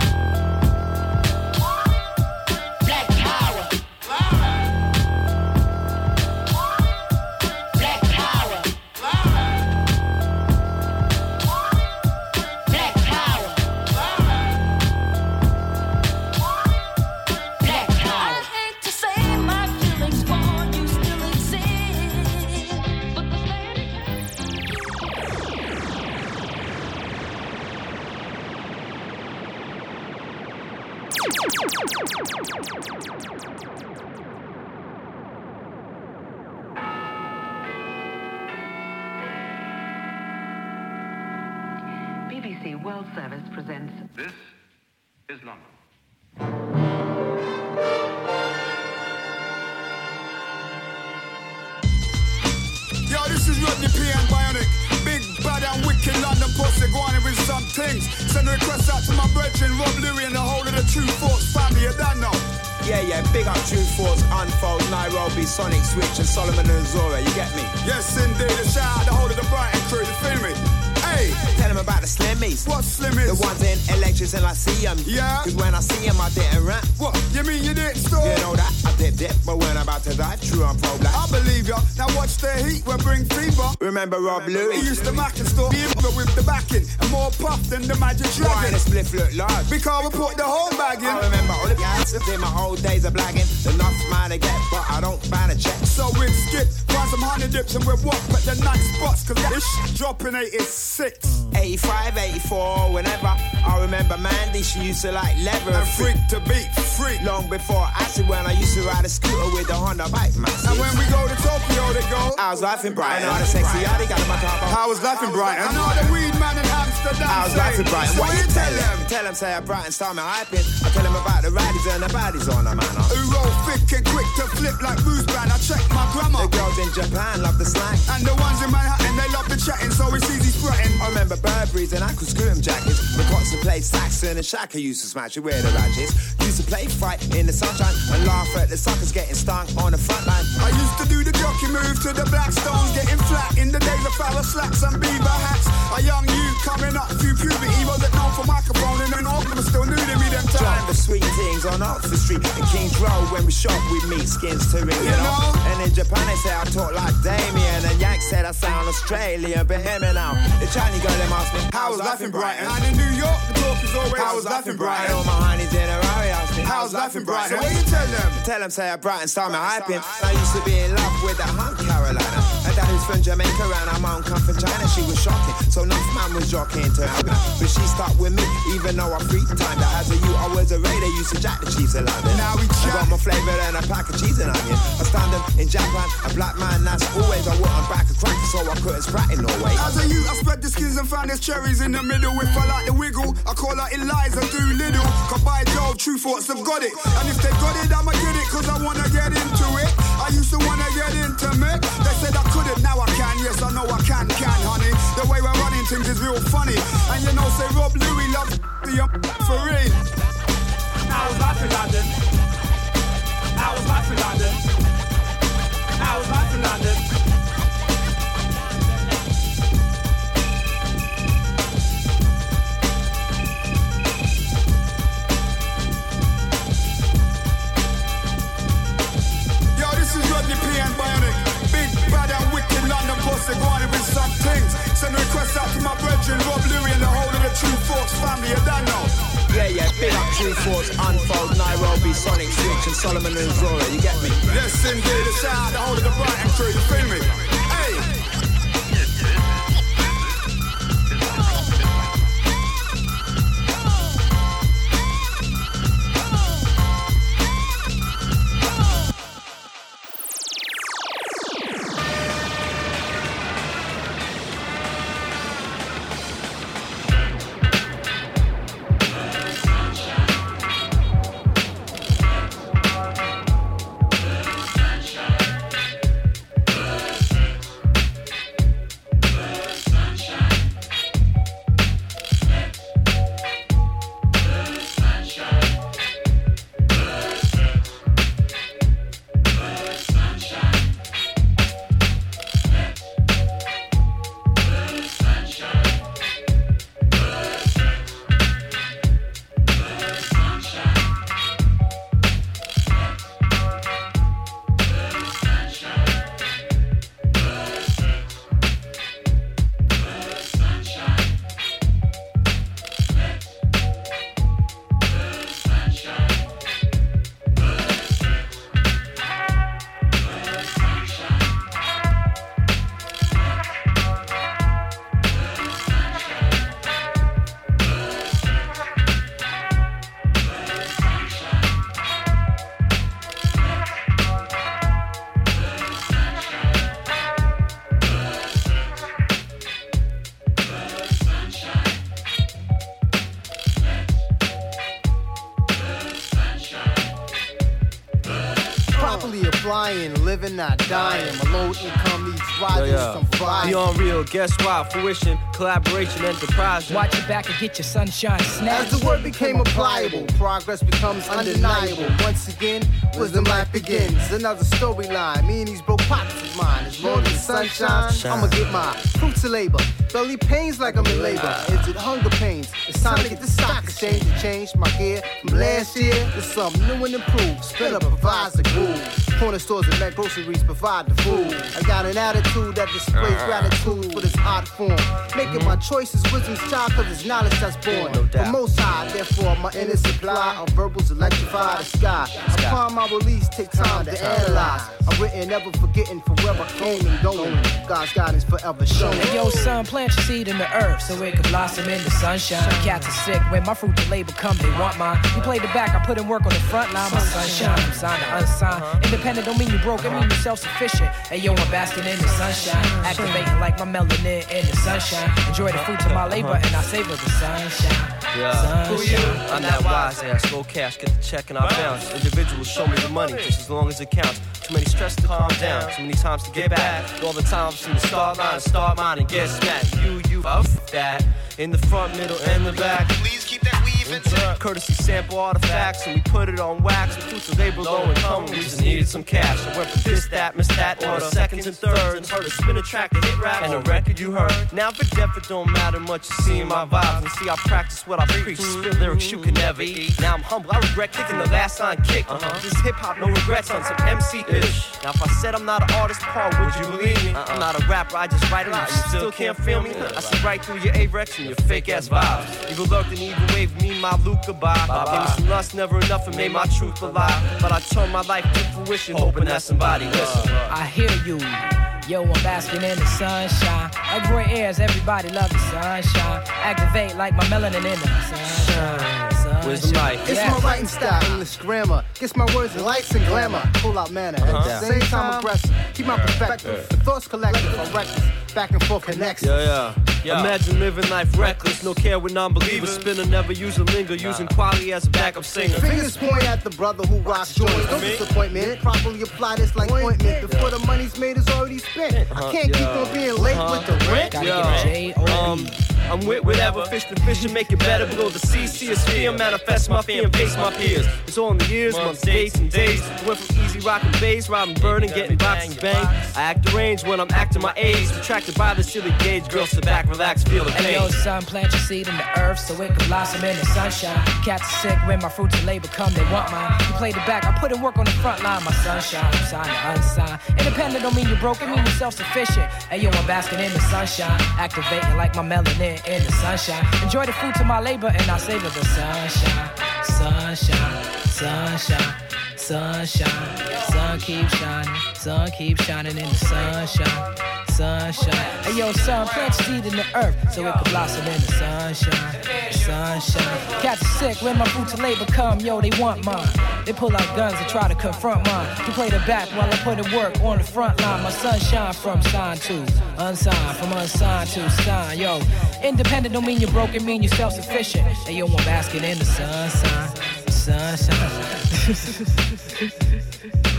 Request out to my brethren, Rob Luis and the whole of the Tru Thoughts family. You don't know. Yeah, yeah, big up Tru Thoughts, Unfold, Nairobi, Sonic Switch, and Solomon and Zora, you get me? Yes, indeed. A shout out the whole of the Brighton crew. You feel me? Hey. Tell them about the Slimmies. What Slimmies? The ones in elections and I see them. Yeah. Cause when I see them, I didn't rap. What? You mean you didn't store? You know that? I dip dip, but when I'm about to die, true, I'm pro black. I believe ya. Now watch the heat, we'll bring fever. Remember Rob Luis? He used to mac and store but with the backing and more puff than the magic dragon. Why the spliff look large? Because we put the whole bag in. I remember all the guys in my old days of blagging. Enough mine get, but I don't find a check. So we'd skip, find some honey dips and we'd walk at the nice spots, cause this shit dropping 86. 85, 84, whenever. I remember Mandy, she used to like leather And freak to beat, freak. Long before acid, when I used to ride a scooter with a Honda bike, man. And when we go to Tokyo, they go. I was laughing Brighton, all the sexy yardie got in my car. I was laughing Brighton. I know the weed man in Amsterdam. I was say. laughing Brighton. So What you tell them? Tell them, say I Brighton start me hyping. I tell them about the riders and the baddies on the man. huh? Who roll thick and quick to flip like booze band. I check my grammar. The girls in Japan love the slang. And the ones in Manhattan, they love the chatting, so it's easy spreading. I remember Burberry's and Uncle Scream jackets. The cots to play Saxon and Shaka used to smash it with the ratchets. Used to play fight in the sunshine and laugh at the suckers getting stung on the front line. I used to do the jockey move to the Blackstones, getting flat in the days of Farrah slacks and beaver hats. A young youth coming up through puberty, wasn't known for microphone, and then Oakland still new to me them Drive times. the sweet things on Oxford Street and King's Road when we shop we meet skins to ring, you, You know? know? And in Japan they say I talk like Damien and Yank said I sound Australian, but hear me now. The Chinese girl them ask me How was life in Brighton? And in New York, the talk is always How was life in Brighton? All my honeys in a Rari ask me How's life in Brighton? So What you tell them? Tell them say I Brighton start me hyping. I used to be in love with that hunt Carolina. And who's from Jamaica and her mom come from China. She was shocking, so enough man was jockeying to her. But she stuck with me, even though I free time. That as a you, I was a raider, used to jack the Chiefs of London. Now we I got more flavour than a pack of cheese and onion. I stand them in Japan, a black man, that's always I want back a cracker, so I couldn't sprat in Norway. As a youth, I spread the skins and found there's cherries in the middle. If I like the wiggle, I call her Eliza Doolittle. Cause by Joe, Tru Thoughts have got it. And if they got it, I'ma get it, cause I wanna get into it. I used to wanna get into me. They said I couldn't, now I can. Yes, I know I can, can, honey. The way we're running things is real funny. And you know, say Rob Luis loves the um, for real. I was life in London. I was life in London. I was life in London. They're going with some things. Send a request out to my brethren, Rob Luis and the whole of the Tru Thoughts family. You don't know. Yeah, yeah, big up Tru Thoughts, Unfold, Nairobi, Sonic Switch, and Solomon and Zora, you get me? Yes, indeed. A shout out the whole of the Brighton crew. You feel me? Flying, living, not dying. My low income needs rising, Yeah, some yeah. fire. Beyond real, guess why? Fruition, collaboration, enterprise. Watch your back and get your sunshine snatched. As the word became pliable, progress becomes undeniable. Once again, wisdom life begins. Another storyline. Me and these broke pockets of mine. As long as the sun shines, I'ma get my fruits of labor. Belly pains like I'm in labor. Is it hunger pains? It's time to get the stock exchange to change my gear from last year to something new and improved. Spin up, provides the groove. Corner stores and net groceries provide the food. I got an attitude that displays uh-huh. gratitude for this art form. Making my choices wisdom's child cause it's knowledge that's born. From most high, therefore my inner supply of verbals electrify the sky. Upon my release, take time to analyze. I'm written, never forgetting from where I came and going. God's guidance forever shown. Hey, yo, son, plant your seed in the earth so it can blossom in the sunshine. Cats are sick when my fruit to labor come, they want mine. You play the back, I put in work on the front line. My sunshine, I'm signed to unsigned. Independent don't mean you broke, it mean you self-sufficient. Hey, yo, I'm basking in the sunshine. Activating like my melanin in the sunshine. Enjoy the fruits of my labor and I savor the sunshine. Yeah. I'm that wise ass. Go cash, get the check, and I bounce. Individuals show me the money just as long as it counts. Too many stress to calm down. Too many times to get back. All the times from the start line, start mine, and get smacked. You, you, oh, up that. In the front, middle, and the back. Please keep that weave intact. Courtesy sample artifacts, and we put it on wax. We fruits of labor low income, we just needed some cash. I went for this, that, miss that, order seconds and thirds. Heard a spin a track, a hit rap, and a record you heard. Now for death, it don't matter much. You see my vibes, and see I practice what I preach. Spit lyrics you can never eat. Now I'm humble, I regret kicking the last line kick. Uh-huh. This hip hop, no regrets on some MC ish. Now if I said I'm not an artist, Paul, would you believe me? I'm not a rapper, I just write it. You still can't feel me? I see right through your A-Rex and your fake ass vibes. Evil and evil wave me my Luke goodbye. Gave me some lust, never enough, and made my truth a lie. But I turned my life to fruition, hoping that somebody listen. I hear you. Yo, I'm basking in the sunshine. Like gray airs, everybody love the sunshine. Activate like my melanin in the sunshine. Wisdom life. It's my writing style, English grammar. Gets my words in lights and glamour. Pull out manner. Uh-huh. the same time, aggressive. Keep my perspective. The thoughts collective. I'm reckless. Back and forth connects. Yeah, yeah. Imagine living life reckless, no care with non-believers. Spinner never use a linger, using quality as a backup singer. Fingers point at the brother who rocks joints. No disappointment. Properly apply this like ointment. Before the money's made is already spent. I can't keep on being late with the rent. Gotta Yeah. Um, I'm with whatever, fish the fish and make it better. Below the sea, see a sphere, manifest my fear and face my peers. It's all in the years, months, days, and days. Went from easy rockin' bass, robbing, burning, getting box and bang. I act deranged when I'm acting my age. Attracted by the silly gauge, girls sit back, relax, feel the Hey yo, pain. son, plant your seed in the earth so it can blossom in the sunshine. Cats are sick when my fruits of labor come, they want mine. You play the back, I put in work on the front line, my sunshine. I'm signed unsigned. Independent don't mean you're broke, it mean you're self-sufficient. Hey yo, I'm basking in the sunshine, activating like my melanin in the sunshine. Enjoy the fruits of my labor and I savor the sunshine. Sunshine, sunshine, sunshine. Sun keeps shining, sun keeps shining in the sunshine. Sunshine. Hey yo, sun plant seed in the earth so it can blossom in the sunshine. Sunshine. Cats are sick when my fruits of labor come, yo, they want mine. They pull out guns and try to confront mine. You play the back while I put in work on the front line. My sunshine from sign to unsigned, from unsigned to sign, yo. Independent don't mean you're broke, it mean you're self-sufficient. Hey yo, I'm basking in the sunshine. Sunshine.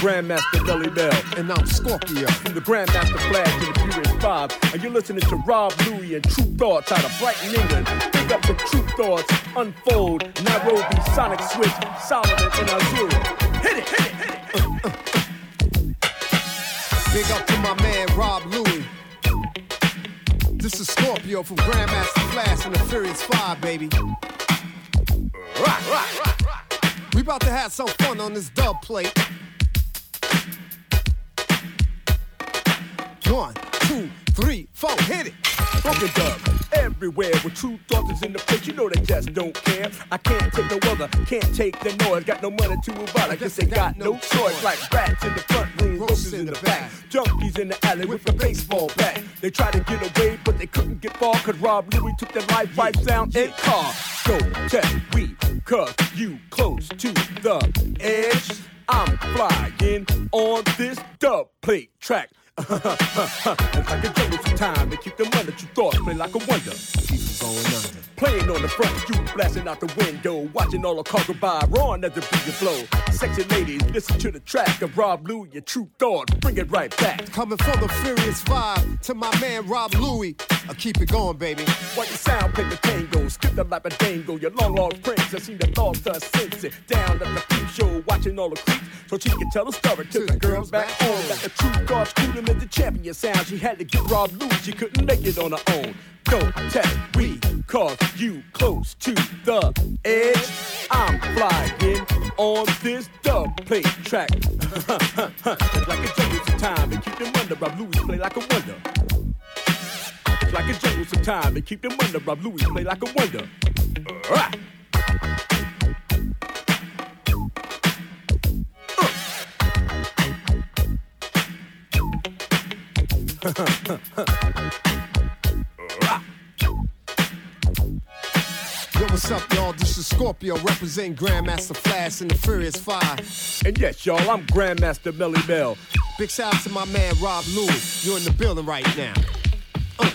Grandmaster Melle Mel. And I'm Scorpio. From the Grandmaster Flash to the Furious 5. And you're listening to Rob Luis and Tru Thoughts out of Brighton, England. Pick up the Tru Thoughts, Unfold, Nairobi, Sonic Switch, Solomon, and Azura. Hit it, hit it, hit it. Uh, uh, Big up to my man Rob Luis. This is Scorpio from Grandmaster Flash and the Furious 5, baby. Rock, rock, rock, rock. We about to have some fun on this dub plate. One, two, three, four, hit it. Broken dub everywhere with Tru Thoughts is in the place. You know they just don't care. I can't take no other, can't take the noise. Got no money to move out. I guess they got no choice. Like rats in the front room, roses in the back, junkies in the alley with a baseball bat. They tried to get away, but they couldn't get far. Cause Rob Luis took their life right down in car. Go test we, cause you close to the edge. I'm flying on this dub plate track. It's like a jungle time to keep the money that you thought play like a wonder. People going under. Playing on the front you blasting out the window, watching all the car go by, roaring as the breeze flow. Sexy ladies, listen to the track of Rob Luis, your true thought, bring it right back. Coming from the Furious Five to my man Rob Luis. I keep it going, baby. What you sound, play the tango, skip the lap of dango, your long lost friends. I seen the thoughts to sense it. Down at the peep show, watching all the creeps, so she can tell the story to, to the, the girls back home. Got the Tru Thoughts, coolin' in the champion sound. She had to get Rob Luis, she couldn't make it on her own. Don't test we, cause you close to the edge. I'm flying on this dub plate track. like a jungle sometime and keep them under. Rob Luis play like a wonder. Like a jungle sometime and keep them under. Rob Luis play like a wonder. Uh, what's up, y'all? This is Scorpio representing Grandmaster Flash and the Furious Five. And yes, y'all, I'm Grandmaster Melle Mel. Big shout out to my man Rob Luis. You're in the building right now. Uh,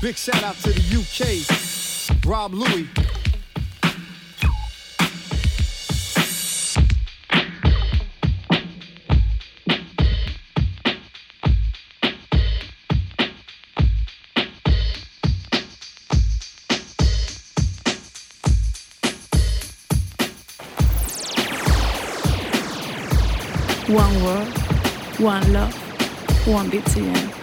big shout out to the UK, Rob Luis. One world, one love, one BTN.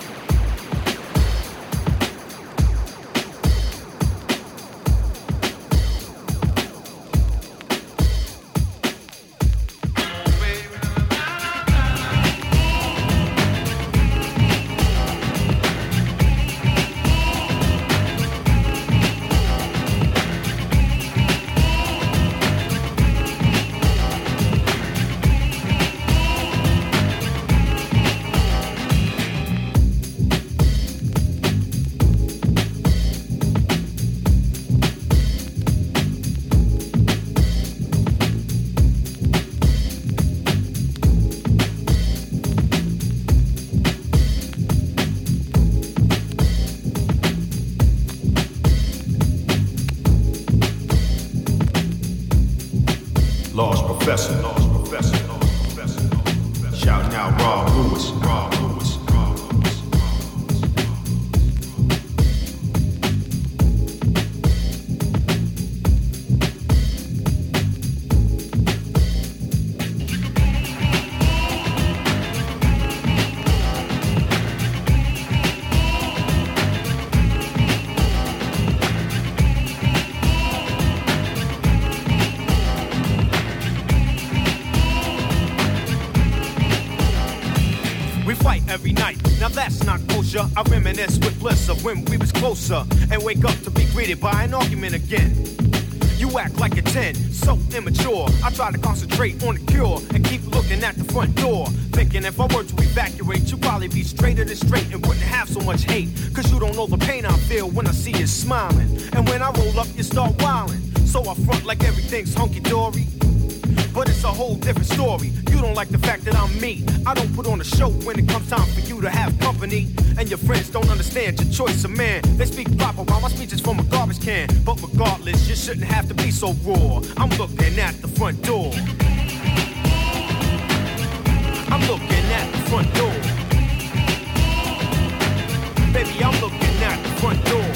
Every night. Now that's not kosher. I reminisce with bliss of when we was closer and wake up to be greeted by an argument again. You act like a 10, so immature. I try to concentrate on the cure and keep looking at the front door. Thinking if I were to evacuate, you'd probably be straighter than straight and wouldn't have so much hate. Cause you don't know the pain I feel when I see you smiling. And when I roll up, you start wilding. So I front like everything's hunky dory. But it's a whole different story. You don't like the fact that I'm me. I don't put on a show when it comes time for you to have company. And your friends don't understand your choice of man. They speak proper while my speech is from a garbage can. But regardless, you shouldn't have to be so raw. I'm looking at the front door. I'm looking at the front door. Baby, I'm looking at the front door.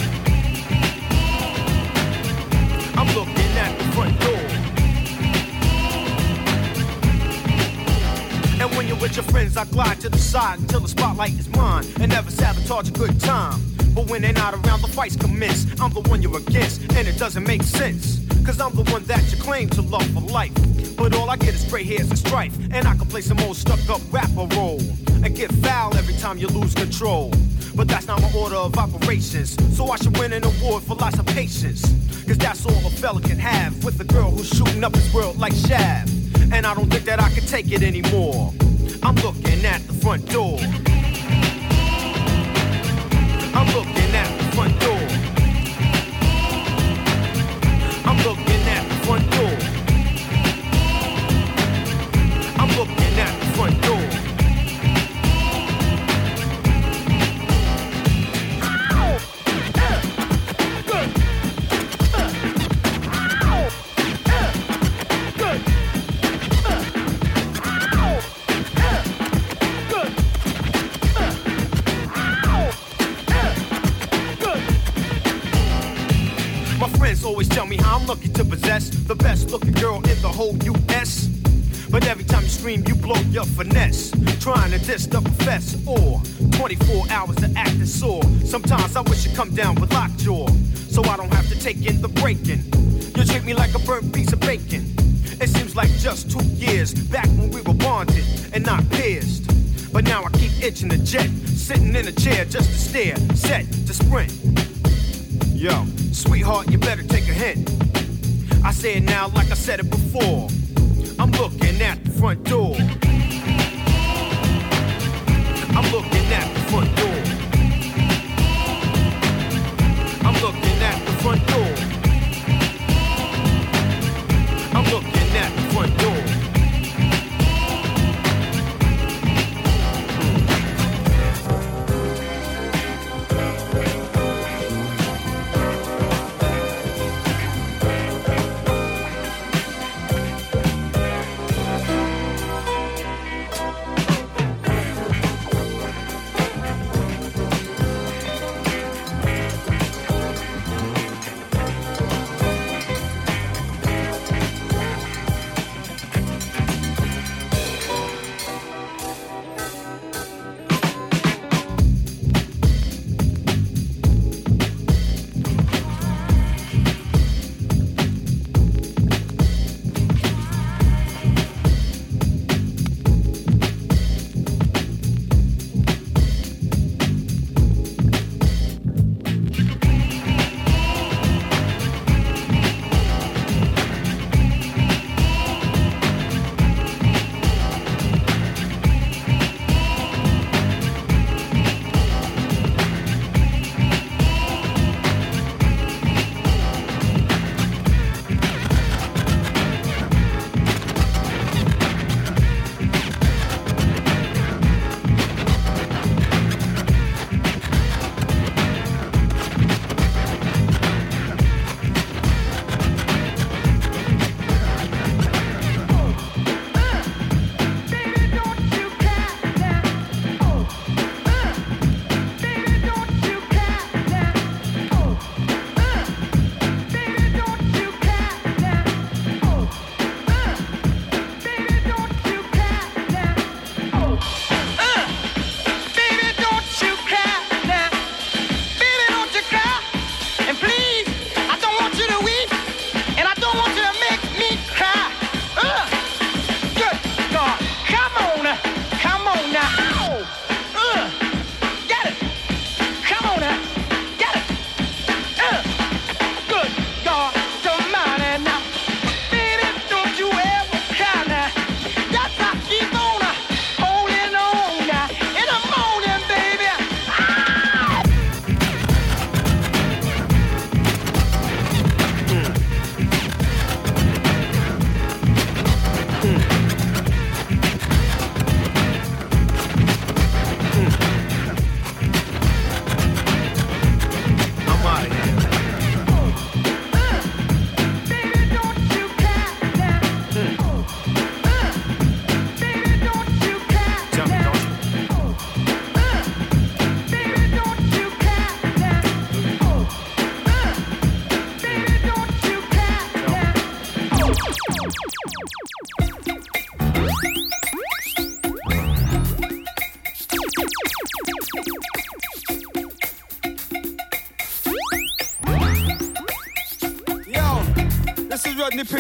When you're with your friends, I glide to the side until the spotlight is mine and never sabotage a good time. But when they're not around, the fights commence. I'm the one you're against, and it doesn't make sense. Cause I'm the one that you claim to love for life. But all I get is gray hairs and strife. And I can play some old stuck up rapper role. And get foul every time you lose control. But that's not my order of operations. So I should win an award for lots of patience. Cause that's all a fella can have with a girl who's shooting up his world like Shab. And I don't think that I can take it anymore. I'm looking at the front door. I'm looking at Diss the profess or 24 hours to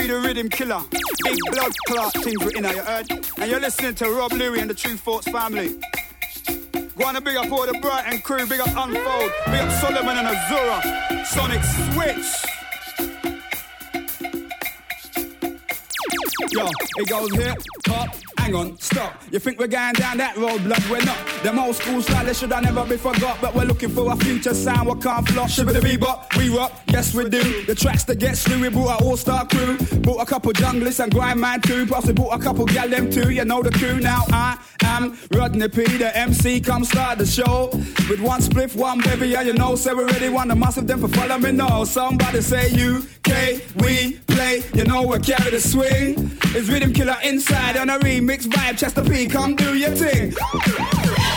P, the rhythm killer. Big blood clot things written out, you heard? And you're listening to Rob Luis and the Tru Thoughts family. Wanna big up all the Brighton crew, big up Unfold, big up Solomon and Azura, Sonic Switch. Yo, it goes here, top, hang on, stop. You think we're going down that road, blood? We're not. Them old school style should have never be forgot, but we're looking for a future sound. We can't flop. Shiver the bebop, we rock, yes we do. The tracks that get through, we brought our all-star crew. Brought a couple junglists and grind man too. Plus we brought a couple gal them too. You know the crew now. I am Rodney P, the MC. Come start the show with one spliff, one baby. Yeah, you know, say we ready. Want the massive them for follow me now. Somebody say UK, we play. You know we carry the swing. It's rhythm killer inside on a remix vibe. Chester P, come do your thing.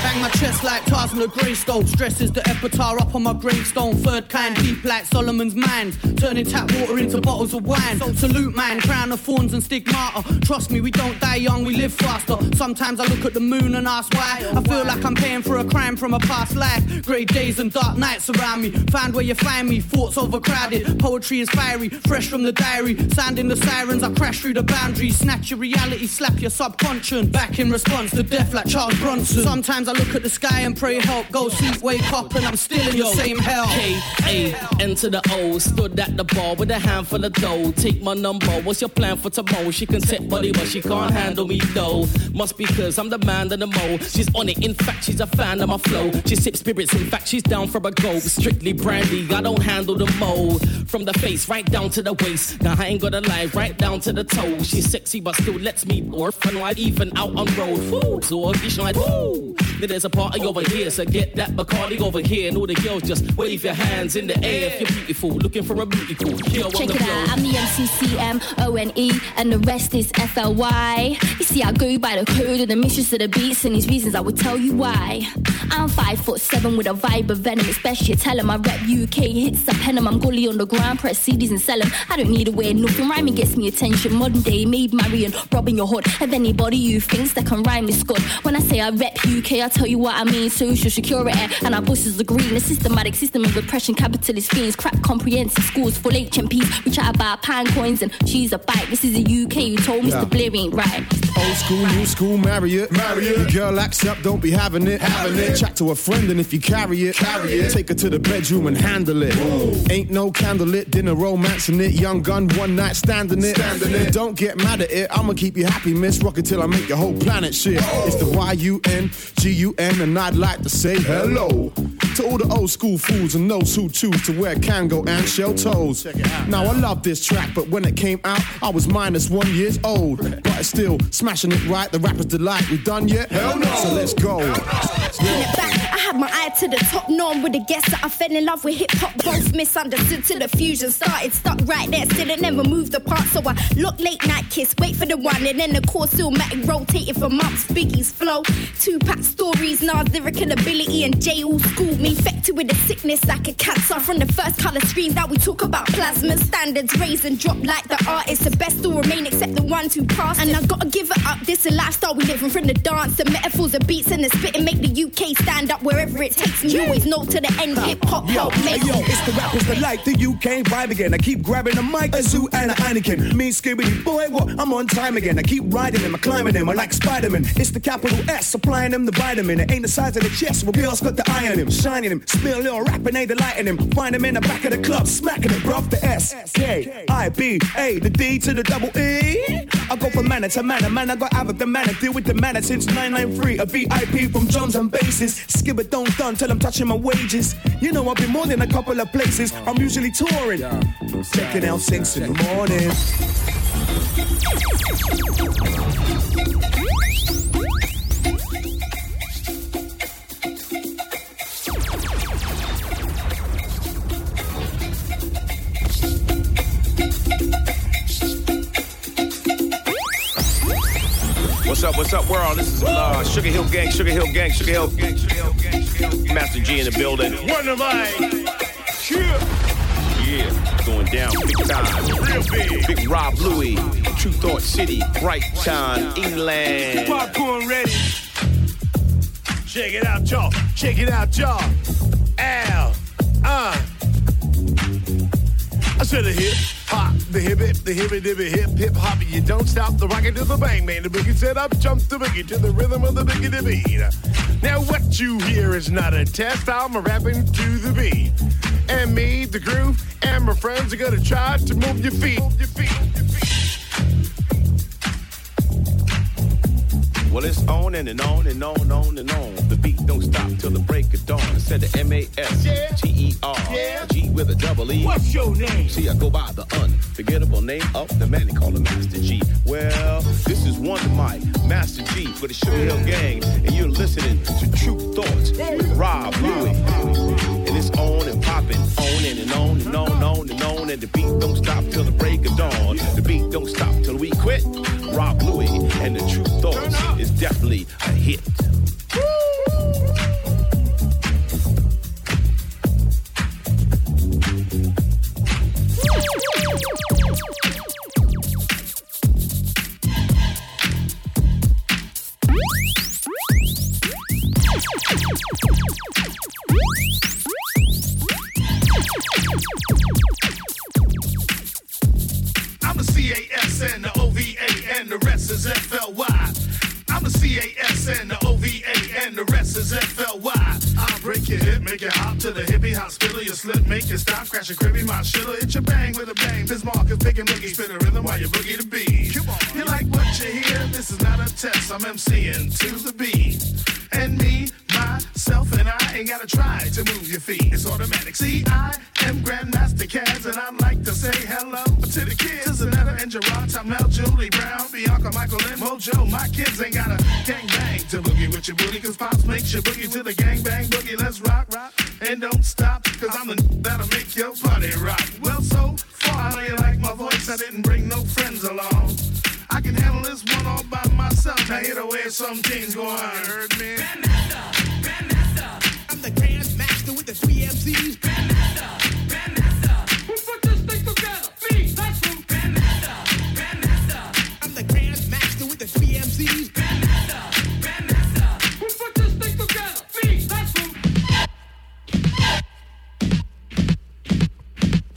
Bang my chest like Tarzan of Greystone. Stresses the epitaph up on my gravestone. Third kind, deep like Solomon's mind. Turning tap water into bottles of wine. So Salute man, crown of thorns and stigmata. Trust me, we don't die young, we live faster. Sometimes I look at the moon and ask why. I feel like I'm paying for a crime from a past life. Grey days and dark nights around me. Find where you find me. Thoughts overcrowded. Poetry is fiery, fresh from the diary. Sounding the sirens, I crash through the Snatch your reality, slap your subconscious. Back in response to death like Charles Bronson. Sometimes I look at the sky and pray help. Go sleep, wake up, and I'm still in Yo, the same hell. K-A, enter the O. Stood at the bar with a handful of dough. Take my number, what's your plan for tomorrow? She can take body, but she can't handle me though. Must be cause I'm the man of the mo. She's on it, in fact, she's a fan of my flow. She sips spirits, in fact, she's down for a go. Strictly brandy, I don't handle the mo. From the face right down to the waist. Now I ain't gonna lie, right down to the toe. She's sexy, but still lets me orphan wide, even out on road. Woo, so audition like, woo. Then there's a party over here, so get that Bacardi over here. And all the girls just wave your hands in the air if you're beautiful. Looking for a beauty cool girl Check the it out, I'm the M-C-C-M-O-N-E and the rest is F-L-Y. You see, I go by the code of the mistress of the beats and these reasons I will tell you why. I'm five foot seven with a vibe of venom, especially tell 'em I rep UK hits, I pen I'm gully on the ground, press CDs and sell 'em. I don't need to wear nothing, rhyming gets me attention. Modern day, Maid Marian, robbing your hood. If anybody who thinks that can rhyme is good. When I say I rep UK, I tell you what I mean. Social security, eh? and our bosses agree. In a systematic system of repression, capitalist fiends, crap comprehensive schools, full HMPs. We chat about pound coins and cheese a bite. This is the UK you told Mr. Blair ain't right. Old school, new school, marry it. Marry it. Your girl acts up, don't be having it. Having it. Chat to a friend, and if you carry it, carry it. Take her to the bedroom and handle it. Ain't no candlelit dinner romancing it. Young gun, one night standing it. Standing it. Don't get mad at it. I'ma keep you happy, miss. Rock it till I make your whole planet shit. It's the Y U N G U N, and I'd like to say hello to all the old school fools and those who choose to wear Kango and shell toes. Now I love this track, but when it came out, I was minus one years old. But it's still smashing it right. The rapper's delight. We done yet? Hell no. So let's go. Spin it back. I had my eye to the top, known with the guests that I fell in love with hip hop. Both misunderstood till the fusion started. Stuck right there, still it never moved apart. So I look late night kiss, wait for the one, and then the course Illmatic rotated for months. Biggie's flow, 2Pac stories, Nas lyrical ability, and J all schooled me. Infected with a sickness like a cancer. From the first color screen that we talk about plasma standards raise and drop like the artists. The best will remain except the ones who pass. And I gotta give it up. This a lifestyle we living from the dance, the metaphors, the beats, and the spit and make the UK stand up wherever it takes me. Always know to the end. Hip hop help make yo, it's the rappers that like the UK vibe again. I keep grabbing the mic, a zoo and a Anakin. Me skibbity boy, what? I'm on time again. I keep riding them, I climbing them, I like Spider-Man. It's the capital S, supplying them the vitamin. It ain't the size of the chest, well, girls got the eye on him, shining him. Spill a little ain't delighting him. Find him in the back of the club, smacking him, bruv. The S, K, I, B, A, the D to the double E. I go from manner to manner, man. I got out of the manner, deal with the manner since 993. A VIP from drums and basses. Skip it, don't done till I'm touching my wages. You know, I've been more than a couple of places. I'm usually touring. Checking out since in the morning. What's up? What's up, world? This is uh, Sugarhill Gang, Sugarhill Gang, Sugarhill Gang, Sugarhill Gang, Sugarhill Gang. Master Gee in the building. One of mine. Yeah, going down big time. Real big. Big Rob Luis, Tru Thought City, Brighton, England. Popcorn ready. Check it out, y'all. Check it out, y'all. Al. Uh. Said the hip hop, the hip hip, the hip hip hip hip hop. You don't stop the rocket to the bang, man. The boogie set up, jump the boogie to the rhythm of the boogie the beat. Now what you hear is not a test. I'm rapping to the beat, and me, the groove, and my friends are gonna try to move your feet. Move your feet. Well, it's on and, and on and on and on and on. The beat don't stop till the break of dawn. I said the M A S T E R G with a double E. What's your name? See, I go by the unforgettable name of the man they call the Master Gee. Well, this is Wonder Mike, Master Gee for the Sugarhill Gang, and you're listening to Tru Thoughts with Rob Luis. And it's on and popping, on and, on and on and on and on, and the beat don't stop till the break of dawn. The beat don't stop till we quit. Rob Luis and the Tru Thoughts is definitely a hit. I'm make it hop to the hippie hospital. You slip, make it stop, crash a cribby, my shit'll hit your bang with a bang. This mark is picking boogie, spin a rhythm while you boogie the beat. You like what you hear? This is not a test. I'm MCing to the beat. And me, myself, and I ain't gotta try to move your feet. It's automatic. See, I am Grandmaster Caz, and I'd like to say hello to the kids. Zanetta and Gerard, Tom Mel, Julie Brown, Bianca, Michael, and Mojo. My kids ain't gotta gang bang to boogie with your booty, cause Pops makes you boogie to the gang bang boogie. Let's rock, rock, and don't stop, cause I'm the that'll make your party rock. Well, so far, I know you like my voice, I didn't bring no friends along. I can handle this one all by myself. Now hear the way some things go on. Heard me? I'm the Grand Master with the three MCs. Who put this thing together? Me, that's who. I'm the Grand Master with the three MCs. Who put this thing together? Me, that's who.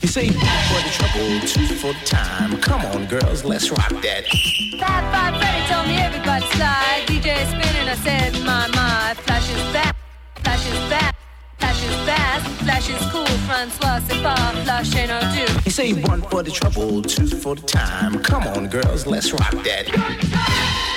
You see, for the trouble, two for the time. Come on, girls, let's rock that. Fab Five Freddy told me everybody slide. DJ spinning, I said, my, my. Flash is back, flash is. Flash is flash is cool, flash. You say one for the trouble, two for the time. Come on, girls, let's rock that.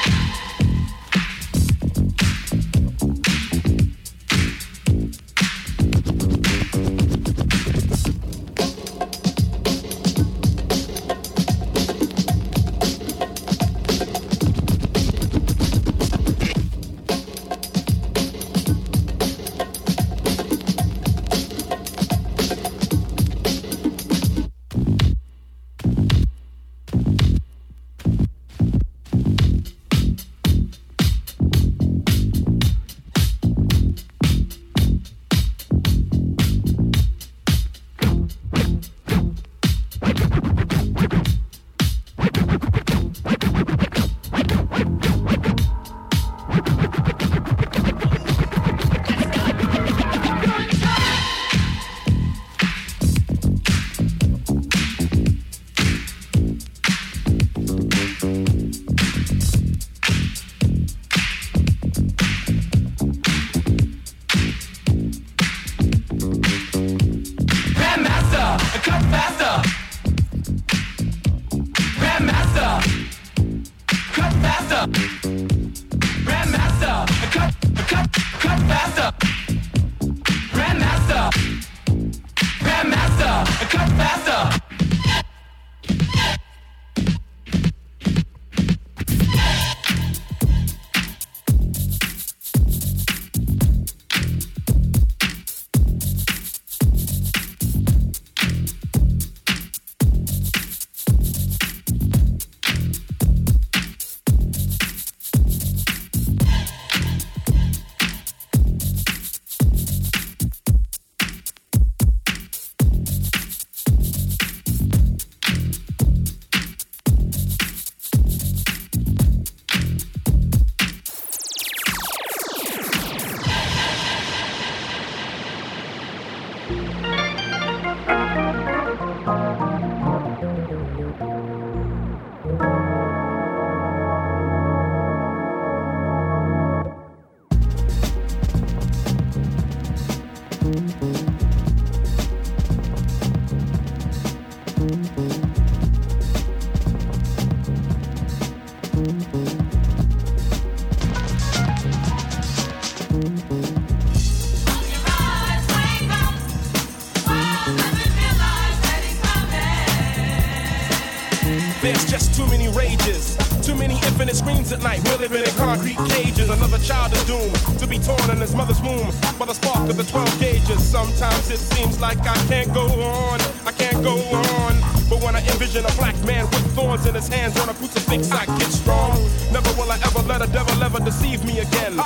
His hands on a crucifix, I get strong. Never will I ever let a devil ever deceive me again.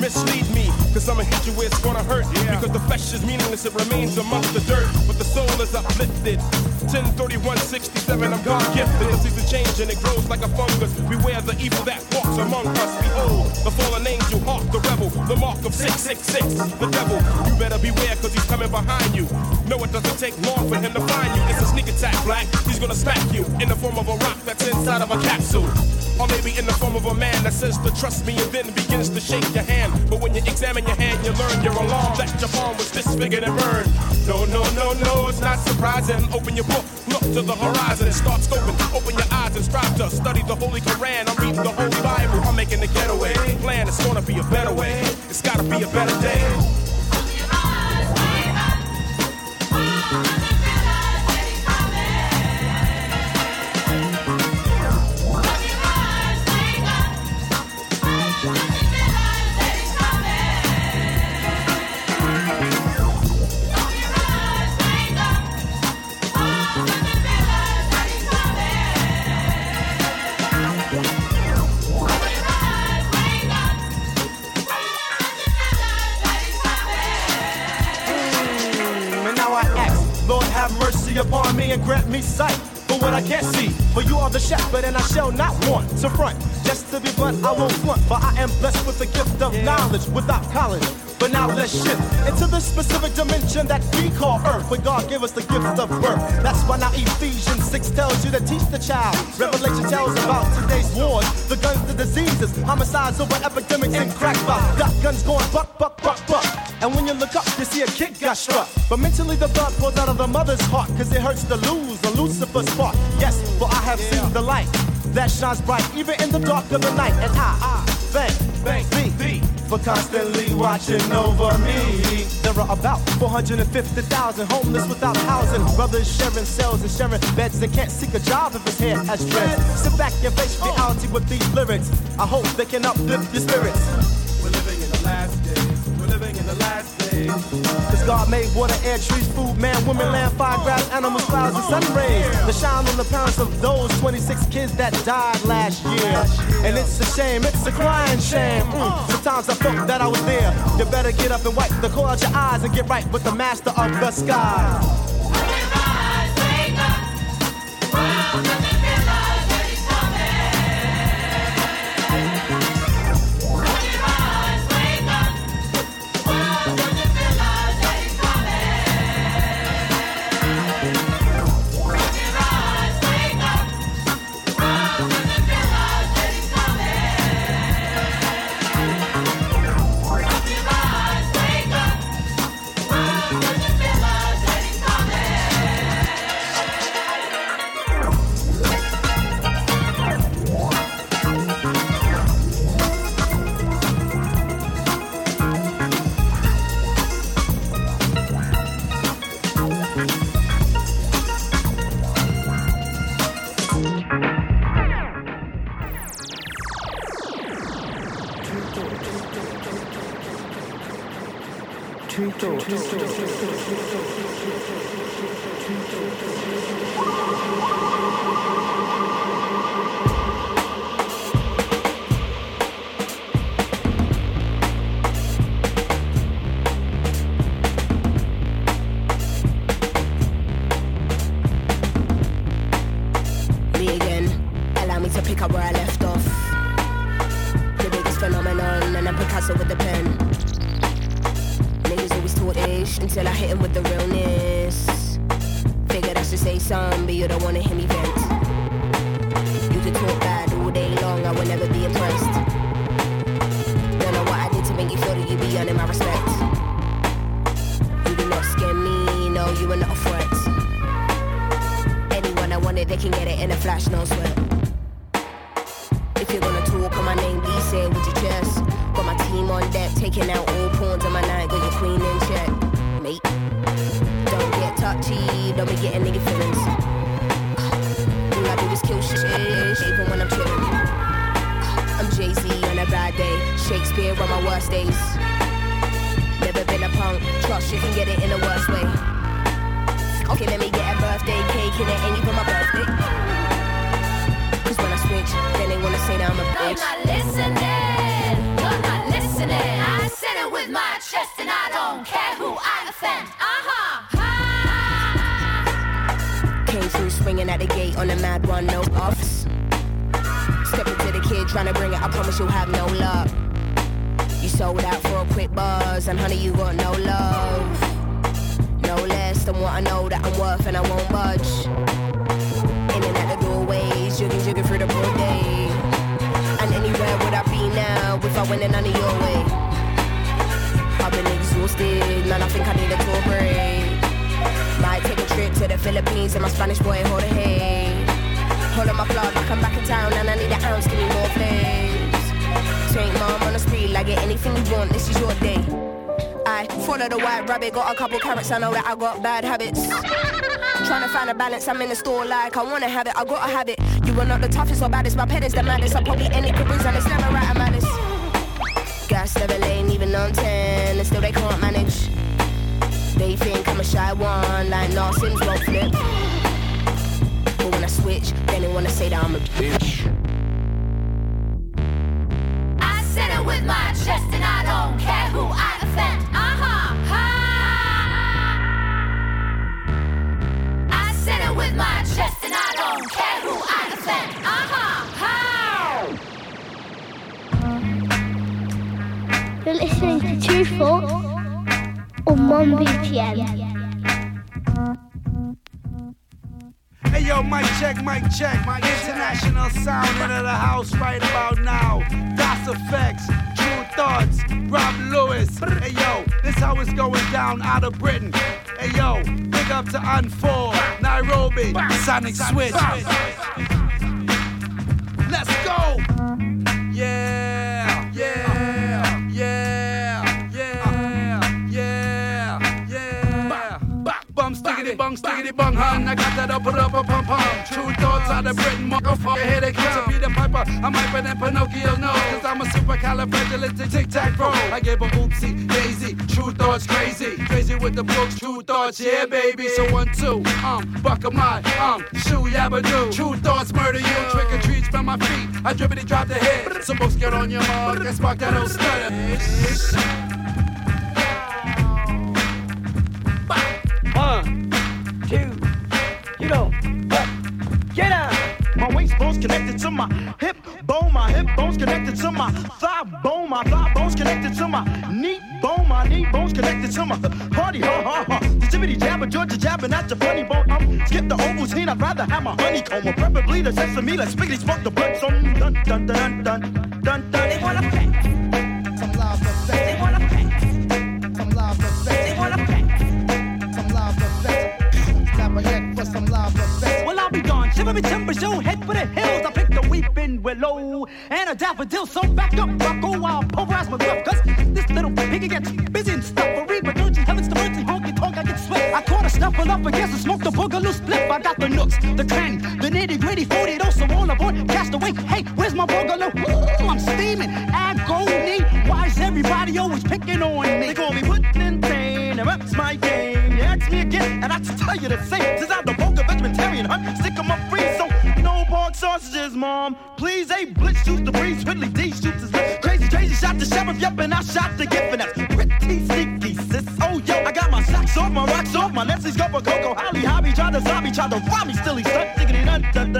Mislead me, cause I'ma hit you where it's gonna hurt. Because the flesh is meaningless, it remains amongst the dirt. But the soul is uplifted. 1031 67, I'm God gifted. The season change and it grows like a fungus. Beware the evil that walks among us. Behold, the fallen angel, hawk the rebel, the mark of 666, the devil. You better beware, cause he's coming behind you. No, it doesn't take long for him to find you. It's a sneak attack, black. He's gonna smack you in the form of a rock inside of a capsule. Or maybe in the form of a man that says to trust me and then begins to shake your hand. But when you examine your hand, you learn you're alarmed that your palm was disfigured and burned. No, no, no, no, it's not surprising. Open your book, look to the horizon start scoping. Open your eyes and strive to study the Holy Quran. I'm reading the Holy Bible. I'm making the getaway. Plan, it's gonna be a better way. It's gotta be a better day. Gave us the gift of birth. That's why now Ephesians 6 tells you to teach the child. Revelation tells about today's wars, the guns, the diseases, homicides over epidemics and crack. Got guns going buck, buck, buck, buck. And when you look up, you see a kid got struck. But mentally, the blood pours out of the mother's heart, cause it hurts to lose a Lucifer's spark. Yes, for I have seen the light that shines bright, even in the dark of the night. And I, I thank, thank thee for constantly watching over me. There are about 450,000 homeless without housing. Brothers sharing cells and sharing beds and can't seek a job if his hair has dreads. Sit back and face reality with these lyrics. I hope they can uplift your spirits. We're living in the last days. We're living in the last days. Cause God made water, air, trees, food, man, woman, land, fire, grass, animals, clouds, and sun rays. The shine on the parents of those 26 kids that died last year. And it's a shame, it's a crying shame. Mm. Sometimes I thought that I was there. You better get up and wipe the coal out your eyes and get right with the master of the sky. True now if none of your way. I've been exhausted, man, I think I need a tour break. Might take a trip to the Philippines and my Spanish boy hold a hay. Hold on my plug I come back in town and I need an ounce, give me more flames. Tank mom on the street, like get anything you want, this is your day. I follow the white rabbit, got a couple carrots, I know that I got bad habits. Trying to find a balance, I'm in the store like I wanna have it, I gotta have it. You are not the toughest or baddest, my pet is the maddest. I probably any careers and it's never right, I'm malice. Gas never lane, even on 10, and still they can't manage. They think I'm a shy one, like Narsins won't flip. But when I switch, then they wanna say that I'm a bitch. I said it with my chest and I don't care who I listening to True Truthful on 1BPM. Hey yo, mic check, mic check. My international sound into the house right about now. Das EFX, Tru Thoughts, Rob Luis. Hey yo, this how it's going down out of Britain. Hey yo, big up to Unfold, Nairobi, Sonic Switch. Let's go! Bung stickity bung hun. I got that up up up pum pum. Tru Thoughts out of Britain, motherfucker. Here they come to be the piper. I'm hyper than Pinocchio knows. Cause I'm a supercalifragilistic tic tac pro. I gave a oopsie daisy. Tru Thoughts crazy. Crazy with the books. Tru Thoughts, yeah, baby. So one, two, um, buck a my, um, shoe yabba do. Tru Thoughts murder you. Trick or treats from my feet. I drippity drop the head. So books get on your mug and spark that old stutter. You know. Get out. My waist bone's connected to my hip bone, my hip bone's connected to my thigh bone, my thigh bone's connected to my knee bone, my knee bone's connected to my party, ha ha ha. The jibbity jabber, Georgia jabbing at your funny bone. I'm skip the Ovaltine, I'd rather have my honeycomb, or preferably the sesame. Let's spiggity smoke the blood some dun dun dun dun dun dun. They wanna pay. Some love for They wanna Gone. Me timbers, yo, head for the hills. I picked a weeping willow and a daffodil. So back up, Rocco, I'll pulverize my grip. Cause this little piggy gets busy and stuffery. But don't you heavens to mercy, honky tonk, I get sweat. I caught a snuffle up against and smoked a boogaloo split. I got the nooks, the cranny, the nitty gritty, 40 those, so all aboard, cast away. Hey, where's my boogaloo? Ooh, I'm steaming, agony. Why is everybody always picking on me? They call me Woodland Dane, and that's my and I just tell you the same. Since I'm the vulgar vegetarian hunt, stick 'em up free, so no pork sausages, mom. Please, a blitz shoots the breeze, Ridley D shoots his lips. Crazy, crazy, shot the sheriff, yup, and I shot the gift, and that's pretty sneaky, sis. Oh, yo, I got my socks off, my rocks off, my Nestle's go for Coco, Holly, Hobby, try to zombie, try to rob me, still he's stuck, diggity dun dun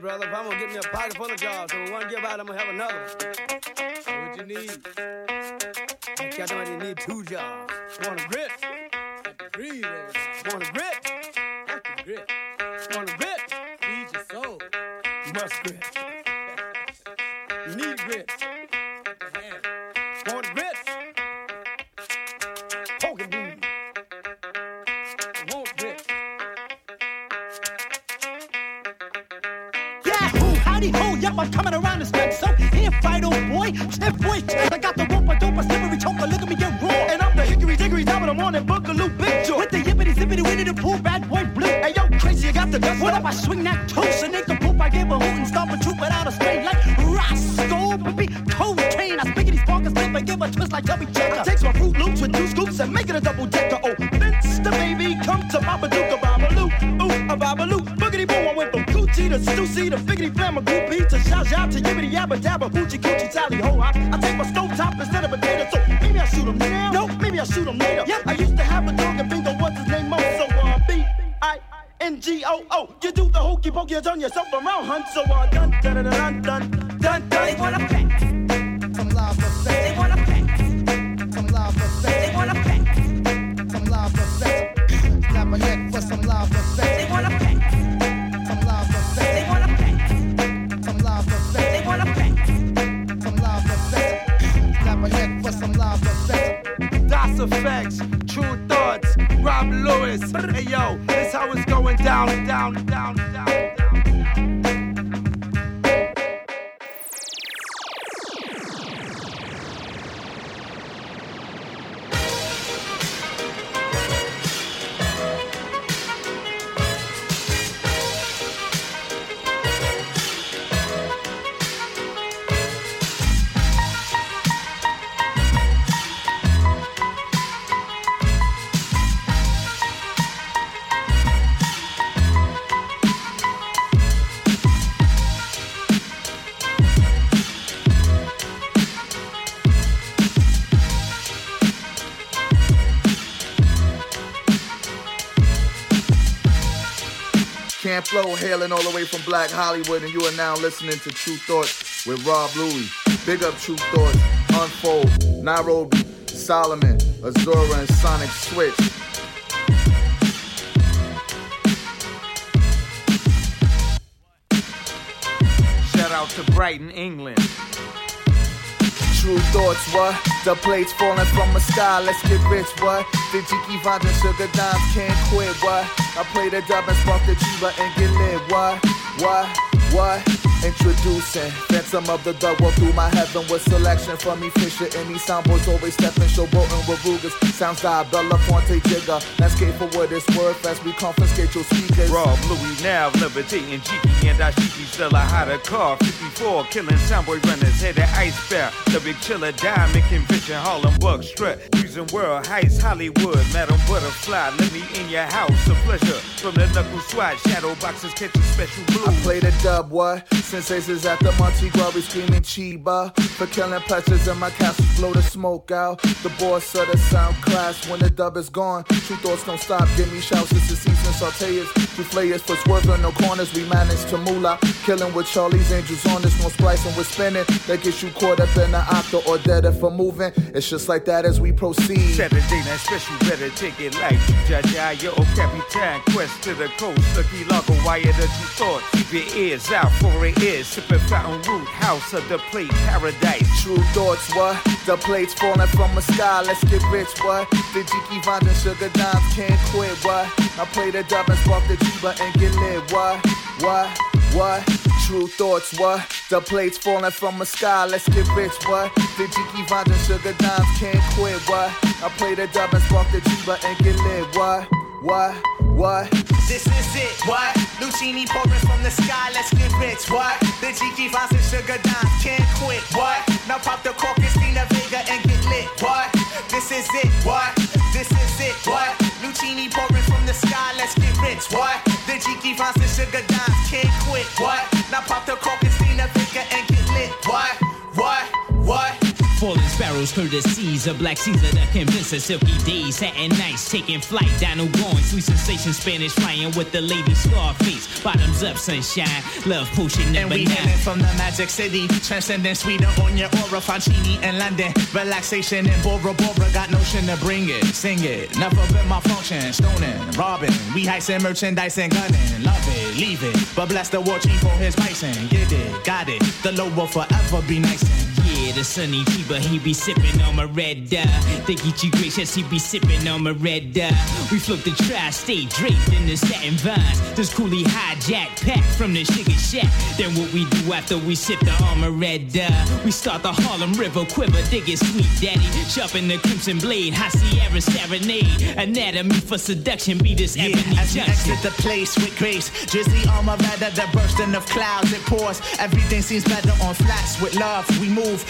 Brother, if I'm gonna get me a pocket full of jobs, so one give out, I'm gonna have another one. What you need? I them I need two jobs. Want a grip? Breathe. Want a grip? Got the grip. Want a grip? Feed your soul. Must grip. Flow hailing all the way from Black Hollywood, and you are now listening to Tru Thoughts with Rob Luis. Big up Tru Thoughts, Unfold, Nairobi, Solomon, Azura, and Sonic Switch. Shout out to Brighton, England. Tru Thoughts, what? The plates falling from the sky, let's get rich, what? The Jiki vibes and sugar dimes can't quit, what? I play the and spark the Chiba and get lit, what? What? What? Introducing Phantom of the walk through my heaven with selection from me Fisher these soundboys always stepping showboating with Rugas. Sounds diabella Fonte Jigger landscape for what it's worth as we confiscate your speakers. Rob Luis now levitating Jiki and Ashiki still a hotter car. 54 killing soundboy runners headed ice bear. The big chiller diamond convention Harlem Bug strut using world heights Hollywood Madam Butterfly let me in your house a pleasure from the knuckle swat shadow boxes catching special blue I play the dub, what? Sensations at the Monte Glory screaming Chiba. For killing pleasures in my castle, blow the smoke out. The boss of the sound class when the dub is gone. Tru Thoughts don't stop, give me shouts. It's the season sauteers. Two flayers for swerving no corners. We manage to moolah. Killing with Charlie's Angels on this, no splicing with spinning. That gets you caught up in the octa or dead for moving. It's just like that as we proceed. Saturday night special, better take it like Jaja, yo, Capitan, quest to the coast, Lucky Lago, wire the you thought. Keep your ears out for it is, sipping fountain root, house of the plate, paradise. Tru Thoughts, what? The plates falling from the sky, let's get rich, what? The Jiki vines and sugar dimes can't quit, what? I play the dub and spark the Chiba and get lit, what? What? What? Tru Thoughts, what? The plates falling from the sky, let's get rich, what? The Jiki vines and sugar dimes can't quit, what? I play the dub and spark the Chiba and get lit, what? What? What? This is it, what? Luchini pouring from the sky, let's get rich, what? The Jiki Vines and sugar dimes can't quit, what? Now pop the cork, Christina Vega and get lit, what? This is it, what? This is it, what? Luchini pouring from the sky, let's get rich, what? The Jiki Vines and sugar dimes can't quit, what? Sparrows courtesies of Black Caesar to convince us. Silky days, satin nights, taking flight, Dino going, sweet sensation, Spanish flying with the lady Scarface. Bottoms up, sunshine, love potion And number we nine. from the magic city, transcending sweeter on your aura, Fancini in London, relaxation in Bora Bora, got notion to bring it, sing it, never been my function, stoning, robbing, we heisting merchandise and gunning, love it, leave it, but bless the war chief for his bison, get it, got it, the low will forever be nice and The sunny Chiba, he be sipping on my red uh. dye. The Geechee gracious, he be sipping on my red dye. We float the tri-state draped in the satin vines. This coolie hijack pack from the sugar shack. Then what we do after we sip the armor red dye? We start the Harlem River quiver, dig it sweet daddy. Sharpen the crimson blade, high Sierra serenade. Anatomy for seduction, be this Yeah, as we exit the place with grace, drizzly armor rather the bursting of clouds it pours. Everything seems better on flats with love. We move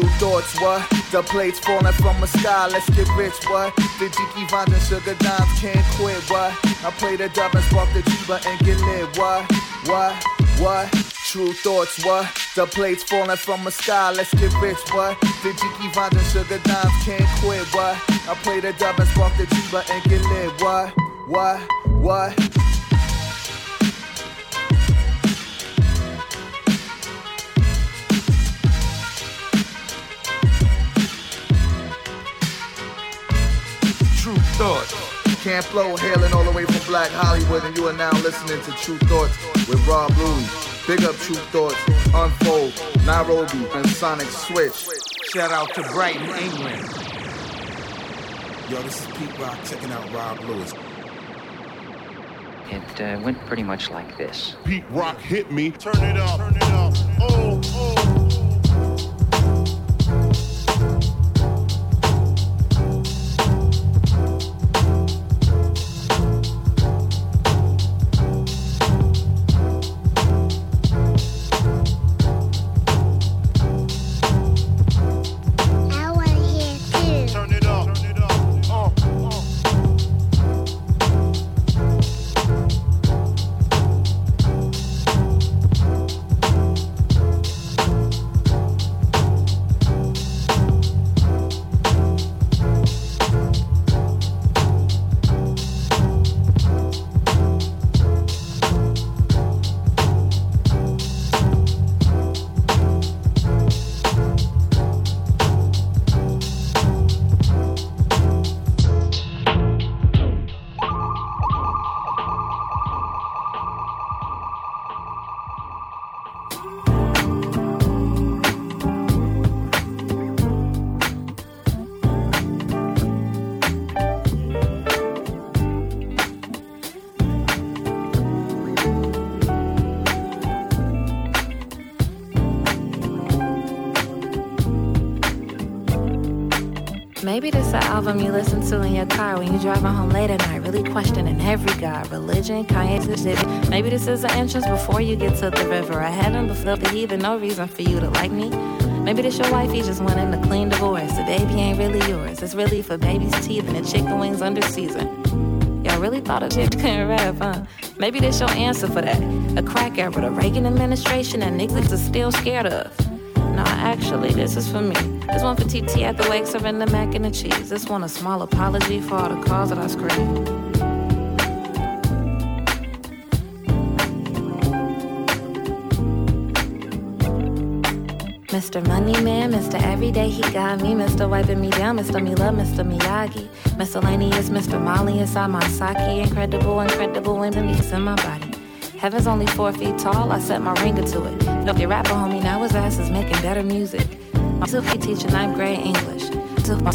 Tru Thoughts, what? The plates falling from the sky, let's get rich, what? The Jiki Vines and Sugar Dimes can't quit, what? I play the dub and spark the Chiba and get lit, what? What? What? Tru Thoughts, what? The plates falling from the sky, let's get rich, what? The Jiki Vines and Sugar Dimes can't quit, what? I play the dub and spark the Chiba and get lit, what? What? What? Tru Thoughts. Camp Lo hailing all the way from Black Hollywood, and you are now listening to Tru Thoughts with Rob Luis. Big up Tru Thoughts, Unfold, Nairobi, and Sonic Switch. Shout out to Brighton, England. Yo, this is Pete Rock checking out Rob Luis. It uh, went pretty much like this. Pete Rock hit me. Turn it up. Turn it up. Oh, oh. Album you listen to in your car when you're driving home late at night, really questioning every god, religion, Kanye's city. Maybe this is the entrance before you get to the river of heaven, before the heathen, no reason for you to like me. Maybe this your wifey just went in a clean divorce. The baby ain't really yours. It's really for baby's teeth and the chicken wings under season. Y'all really thought of it couldn't rap, huh? Maybe this your answer for that. A crack era, the Reagan administration that niggas are still scared of. Nah, actually, this is for me. This one for TT at the wake serving the mac and the cheese. This one a small apology for all the calls that I screamed. Mr. Money Man, Mr. Everyday, he got me. Mr. Wiping me down, Mr. Me Love, Mr. Miyagi. Miscellaneous, Mr. Molly inside my sake. Incredible, incredible women beats in my body. Heaven's only four feet tall, I set my ringer to it. Don't get rapper, homie, now his ass is making better music. My Sufi teaching ninth grade English.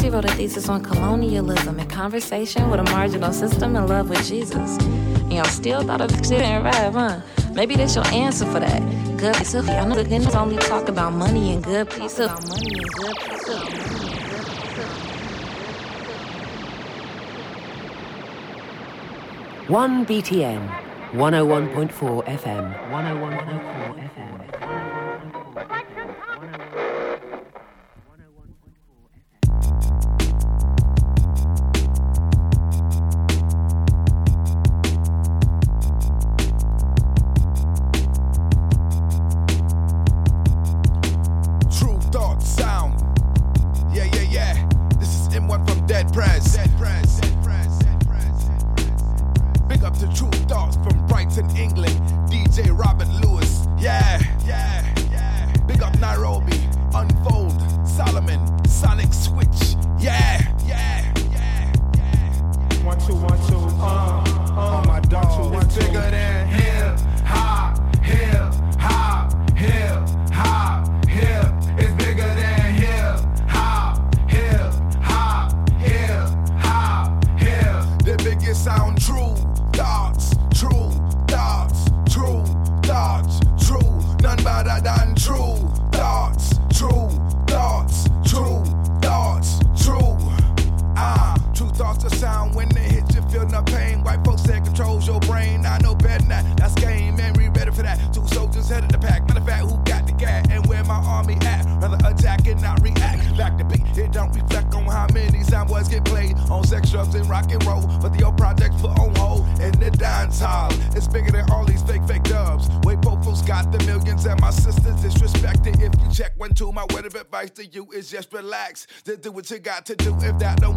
She wrote a thesis on colonialism and conversation with a marginal system in love with Jesus. You know, still thought of shit ain't right, huh? Maybe that's your answer for that. Good Sufi. I know the niggas only talk about money and good pizza. money and good. One BTN, 101.4 FM, 101.4. facts do what you got to do if that don't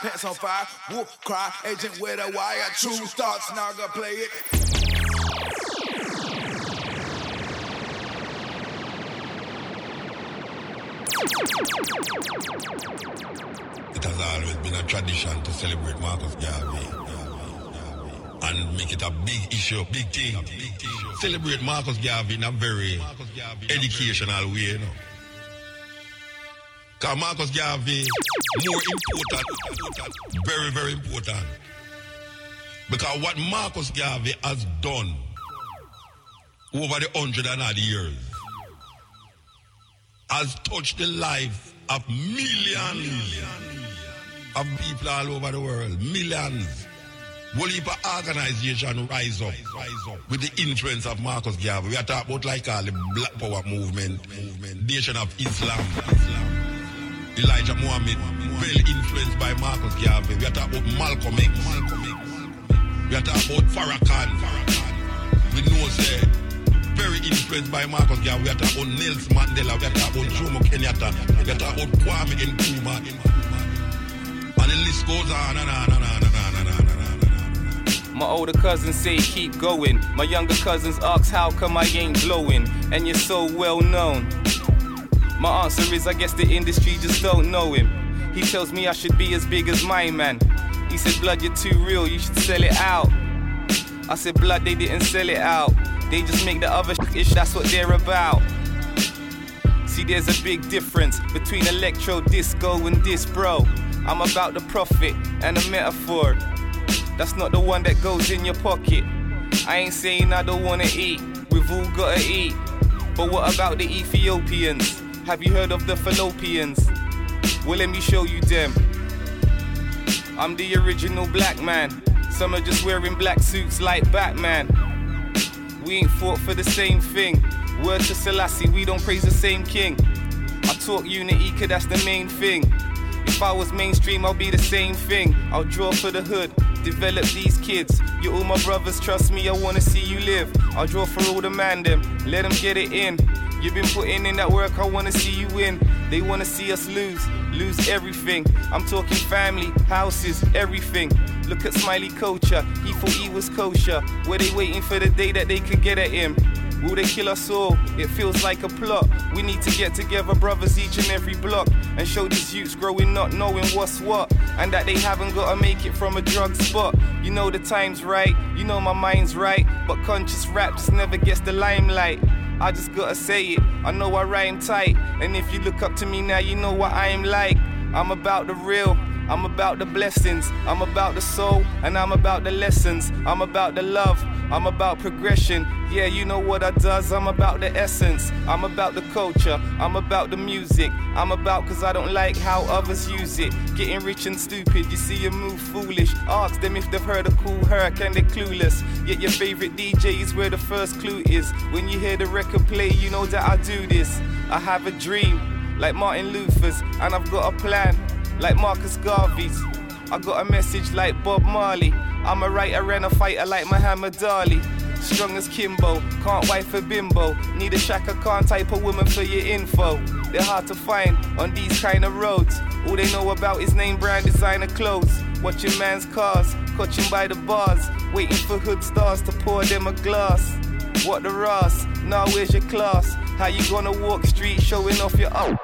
pants on fire, whoop, cry, agent with a wire, Tru Thoughts, now gonna play it. It has always been a tradition to celebrate Marcus Garvey and make it a big issue, big thing. Celebrate Marcus Garvey in a very educational way. You know? Because Marcus Garvey, more important, very, very important. Because what Marcus Garvey has done over the hundred and odd years has touched the life of millions of people all over the world. Millions. Will heap organization rise up, rise up with the influence of Marcus Garvey. We are talking about like all the Black Power movement, movement, Nation of Islam, Islam. Elijah Muhammad, well influenced by Marcus Garvey. We are talking about Malcolm X. We are talking about Farrakhan. We know say uh, very influenced by Marcus Garvey. We are talking about Nelson Mandela. We are talking about Jomo Kenyatta. We are talking about Kwame Nkrumah. And the list goes on and on and on and on and on. My older cousins say keep going. My younger cousins ask how come I ain't glowing. And you're so well known. My answer is I guess the industry just don't know him. He tells me I should be as big as my man. He said, Blood, you're too real, you should sell it out. I said, Blood, they didn't sell it out. They just make the other ish, that's what they're about. See, there's a big difference between electro disco and this, bro. I'm about the profit and a metaphor. That's not the one that goes in your pocket. I ain't saying I don't wanna eat, we've all gotta eat. But what about the Ethiopians? Have you heard of the Fallopians? Well, let me show you them. I'm the original black man. Some are just wearing black suits like Batman. We ain't fought for the same thing. Word to Selassie, we don't praise the same king. I talk unity, cause that's the main thing. If I was mainstream, I'll be the same thing. I'll draw for the hood, develop these kids. You're all my brothers, trust me, I wanna see you live. I'll draw for all the man them, let them get it in. You've been putting in that work, I wanna see you win. They wanna see us lose, lose everything. I'm talking family, houses, everything. Look at Smiley Culture, he thought he was kosher. Were they waiting for the day that they could get at him? Will they kill us all? It feels like a plot. We need to get together, brothers, each and every block, and show these youths growing not knowing what's what, and that they haven't gotta make it from a drug spot. You know the time's right, you know my mind's right, but conscious rap just never gets the limelight. I just gotta say it, I know I rhyme tight, and if you look up to me now, you know what I am like. I'm about the real. I'm about the blessings, I'm about the soul, and I'm about the lessons. I'm about the love, I'm about progression. Yeah, you know what I does, I'm about the essence. I'm about the culture, I'm about the music. I'm about cause I don't like how others use it. Getting rich and stupid, you see you move foolish. Ask them if they've heard a Kool Herc and they're clueless. Yet your favorite DJ is where the first clue is. When you hear the record play, you know that I do this. I have a dream, like Martin Luther's, and I've got a plan like Marcus Garvey's. I got a message like Bob Marley. I'm a writer and a fighter like Muhammad Ali. Strong as Kimbo, can't wife a bimbo. Need a Chaka Khan type of woman for your info. They're hard to find on these kind of roads. All they know about is name brand designer clothes. Watching man's cars, coaching by the bars. Waiting for hood stars to pour them a glass. What the Ross? Now where's your class? How you gonna walk street showing off your oh?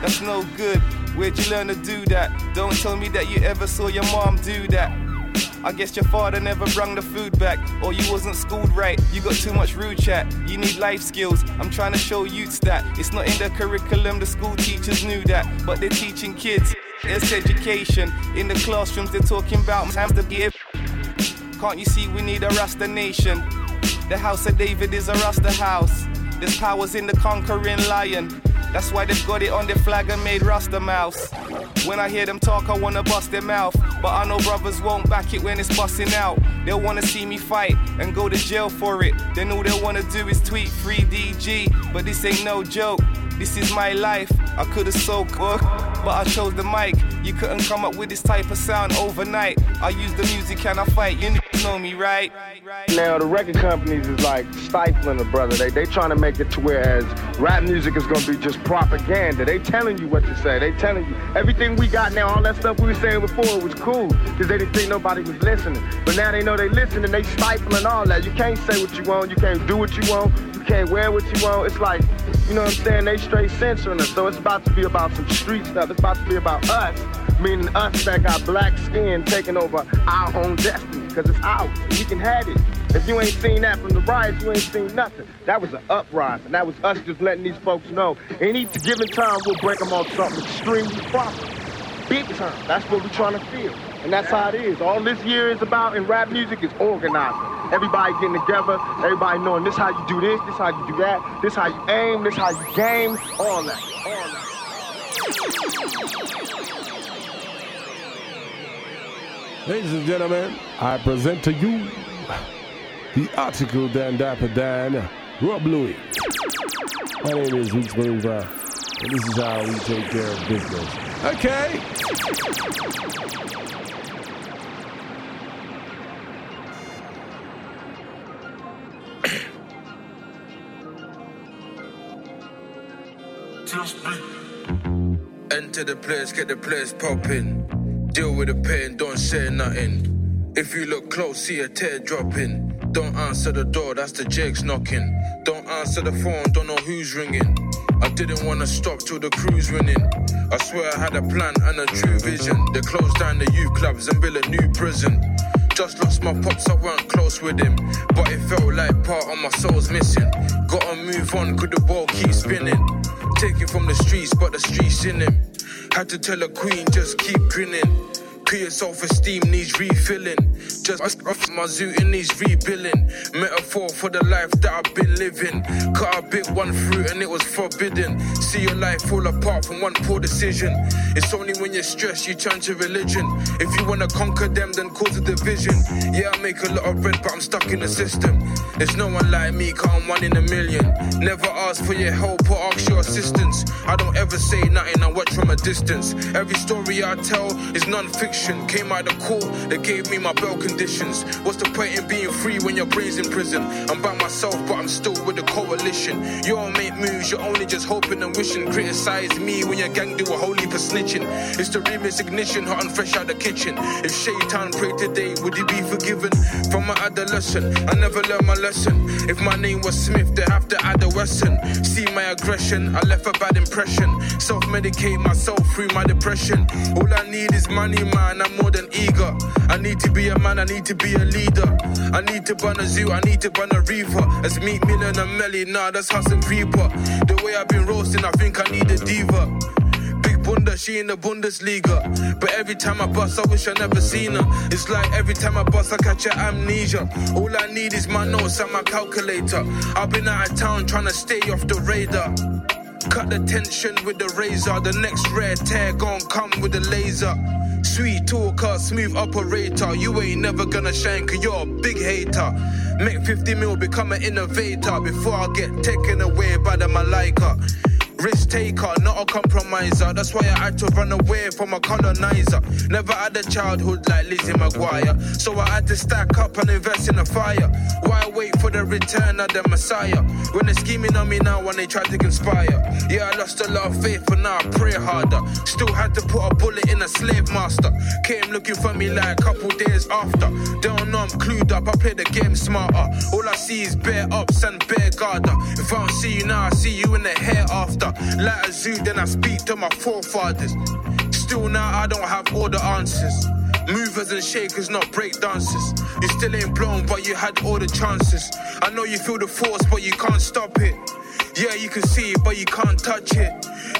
That's no good. Where'd you learn to do that? Don't tell me that you ever saw your mom do that. I guess your father never brung the food back, or you wasn't schooled right. You got too much rude chat. You need life skills. I'm trying to show youths that it's not in the curriculum. The school teachers knew that, but they're teaching kids. It's education. In the classrooms, they're talking about time to give. Can't you see we need a Rasta nation? The house of David is a Rasta house. There's powers in the conquering lion. That's why they've got it on their flag and made Rasta mouse. When I hear them talk, I wanna bust their mouth. But I know brothers won't back it when it's busting out. They'll wanna see me fight and go to jail for it. Then all they'll wanna do is tweet free DG. But this ain't no joke. This is my life. I could've sold but I chose the mic. You couldn't come up with this type of sound overnight. I use the music and I fight. You know me, right? Now the record companies is like stifling the brother. They they trying to make it to whereas rap music is gonna be just propaganda. They telling you what to say. They telling you everything we got now. All that stuff we were saying before was cool because they didn't think nobody was listening. But now they know they listening. They stifling all that. You can't say what you want. You can't do what you want. You can't wear what you want. It's like, you know what I'm saying? They straight censoring us. So it's about to be about some street stuff. It's about to be about us, meaning us that got black skin taking over our own destiny, because it's ours. We can have it. If you ain't seen that from the riots, you ain't seen nothing. That was an uprising. That was us just letting these folks know. Any given time, we'll break them on something extremely proper. Big time. That's what we're trying to feel. And that's how it is. All this year is about in rap music is organizing. Everybody getting together, everybody knowing this how you do this, this how you do that, this how you aim, this how you game, all that. All that. Ladies and gentlemen, I present to you the article Dan Dapper Dan, Rob Luis. My name is Weeks Maneuver, and this is how we take care of business. Okay. Enter the place, get the place popping. Deal with the pain, don't say nothing. If you look close, see a tear dropping. Don't answer the door, that's the Jake's knocking. Don't answer the phone, don't know who's ringing. I didn't wanna stop till the crew's winning. I swear I had a plan and a true vision. They closed down the youth clubs and built a new prison. Just lost my pops, I weren't close with him. But it felt like part of my soul's missing. Gotta move on, could the ball keep spinning? Taken from the streets, but the streets in him. Had to tell a queen, just keep grinning. Peer self-esteem needs refilling. Just off my zooting needs rebuilding. Metaphor for the life that I've been living. Cut a bit one fruit and it was forbidden. See your life fall apart from one poor decision. It's only when you're stressed you turn to religion. If you wanna conquer them, then cause a division. Yeah, I make a lot of bread, but I'm stuck in the system. There's no one like me, I'm one in a million. Never ask for your help or ask your assistance. I don't ever say nothing, I watch from a distance. Every story I tell is Came out of court, they gave me my bail conditions. What's the point in being free when your brain's in prison? I'm by myself, but I'm still with the coalition. You don't make moves, you're only just hoping and wishing. Criticize me when your gang do a whole heap of snitching. It's the remix ignition, hot and fresh out the kitchen. If Shaitan prayed today, would he be forgiven? From my adolescent, I never learned my lesson. If my name was Smith, they have to add a. See my aggression, I left a bad impression. Self medicate myself through my depression. All I need is money, man. I'm more than eager. I need to be a man, I need to be a leader. I need to burn a zoo, I need to burn a reaper. It's Meek Mill and a Melly, nah, that's Hustle Creeper. The way I've been roasting, I think I need a diva. Big Bunda, she in the Bundesliga. But every time I bust, I wish I never seen her. It's like every time I bust, I catch a amnesia. All I need is my notes and my calculator. I've been out of town trying to stay off the radar. Cut the tension with the razor. The next rare tear gon' come with the laser. Sweet talker, smooth operator. You ain't never gonna shine cause you're a big hater. Make 50 mil, become an innovator before I get taken away by the Malika. Risk taker, not a compromiser. That's why I had to run away from a colonizer. Never had a childhood like Lizzie McGuire. So I had to stack up and invest in a fire. Why wait for the return of the Messiah? When they're scheming on me now when they try to conspire. Yeah, I lost a lot of faith, but now I pray harder. Still had to put a bullet in a slave master. Came looking for me like a couple days after. Don't know I'm clued up, I play the game smarter. All I see is bare ups and bare garder. If I don't see you now, I see you in the hair after. Like a zoo, then I speak to my forefathers. Still now, I don't have all the answers. Movers and shakers, not break dancers. You still ain't blown, but you had all the chances. I know you feel the force, but you can't stop it. Yeah, you can see it, but you can't touch it.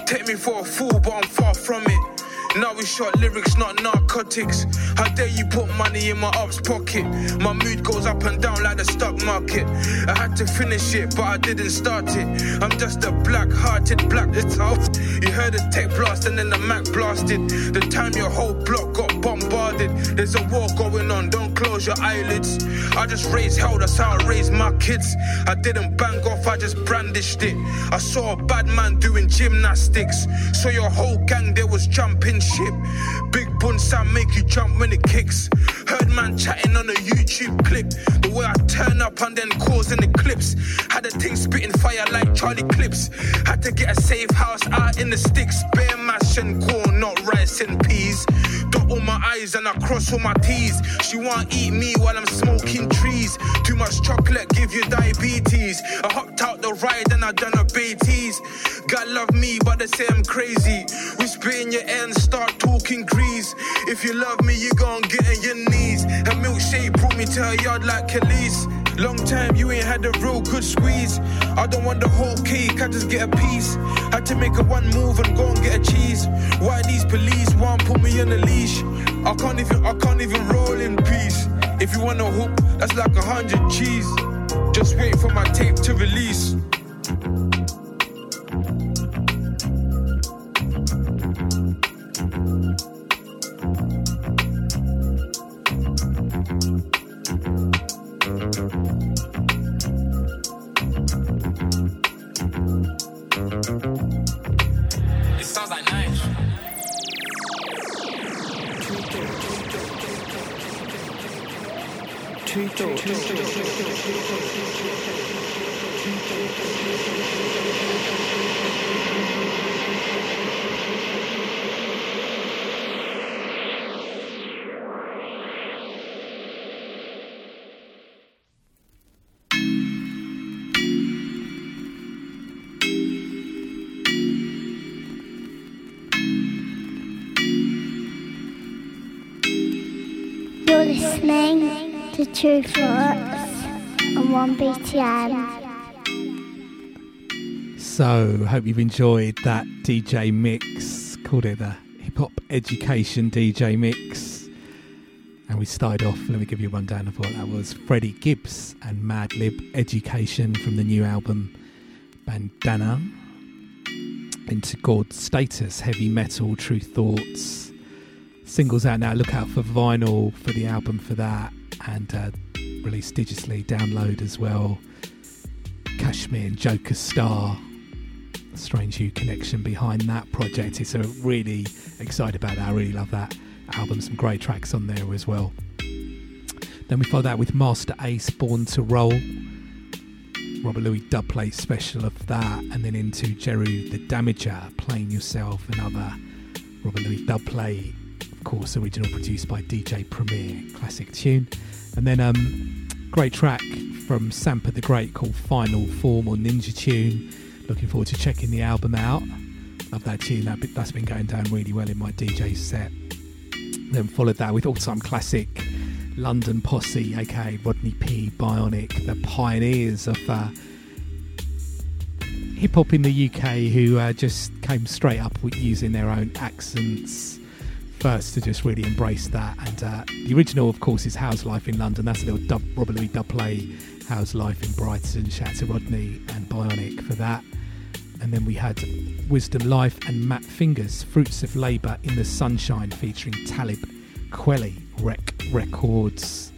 Take me for a fool, but I'm far from it. Now we shot lyrics, not narcotics. How dare you put money in my ops pocket? My mood goes up and down like the stock market. I had to finish it, but I didn't start it. I'm just a black-hearted black out. You heard the tech blast and then the Mac blasted. The time your whole block got bombarded. There's a war going on, don't close your eyelids. I just raised hell, that's how I raised my kids. I didn't bang off, I just brandished it. I saw a bad man doing gymnastics. So your whole gang there was jumping ship. Big bun sound make you jump when it kicks. Heard man chatting on a YouTube clip. The way I turn up and then cause an eclipse. Had a thing spitting fire like Charlie Clips. Had to get a safe house out in the sticks. Bear mash and corn, not rice and peas. Dot all my I's and I cross all my T's. She want eat me while I'm smoking trees. Too much chocolate give you diabetes. I hopped out the ride and I done a Beatties. God love me, but they say I'm crazy. Whisper in your ear and start talking grease. If you love me, you gon' get on your knees. Her milkshake brought me to her yard like Kelis. Long time you ain't had a real good squeeze. I don't want the whole cake, I just get a piece. Had to make a one move and go and get a cheese. Why these police want put me on a leash? I can't even, I can't even roll in peace. If you want a hoop, that's like a hundred cheese. Just wait for my tape to release. Listening to Tru Thoughts on 1BTN. So, hope you've enjoyed that DJ mix. Called it the Hip Hop Education DJ mix. And we started off, let me give you a rundown of what that was Freddie Gibbs and Madlib Education from the new album Bandana. Into God Status, Heavy Metal, Tru Thoughts. Singles out now, look out for vinyl for the album for that. And uh, released digitally, download as well. Kashmere and Joker Starr. Strange U connection behind that project. It's a really excited about that. I really love that album. Some great tracks on there as well. Then we follow that with Masta Ace, Born to Roll. Robert Luis dubplate special of that, and then into Jeru the Damaja, Playing Yourself, another Robert Luis dubplate, of course, original produced by DJ Premier, classic tune. And then um, great track from Sampa the Great called Final Form or Ninja Tune. Looking forward to checking the album out. Love that tune. That, that's been going down really well in my DJ set. Then followed that with all-time classic London Posse, aka Rodney P, Bionic, the pioneers of uh, hip hop in the UK, who uh, just came straight up with using their own accents first to just really embrace that. And uh, the original, of course, is How's Life in London. That's a little dub, Robert Luis dub play. How's Life in Brighton? Shout out to Rodney and Bionic for that. And then we had Wisdom Life and Matt Fingers, Fruits of Labour in the Sunshine, featuring Talib Kweli, Wreck Records.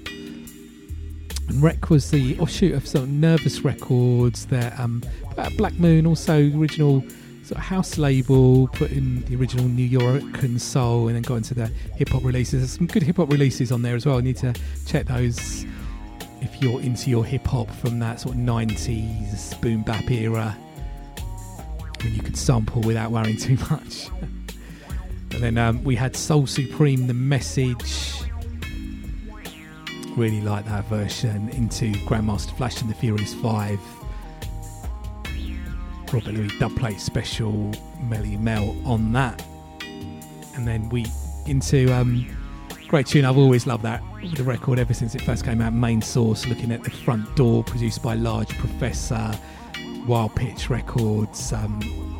And Wreck was the offshoot of some Nervous Records. Their um, Black Moon, also original sort of house label, put in the original New York and soul, and then got into the hip hop releases. There's some good hip hop releases on there as well. You need to check those if you're into your hip hop from that sort of 90s boom bap era when you could sample without worrying too much. and then um, we had Soul Supreme, The Message. Really like that version into Grandmaster Flash and the Furious 5. Robert Luis dubplate special, Melle Mel on that. And then we into um, great tune. I've always loved that the record ever since it first came out. Main Source, looking at the front door, produced by Large Professor, Wild Pitch Records. Um,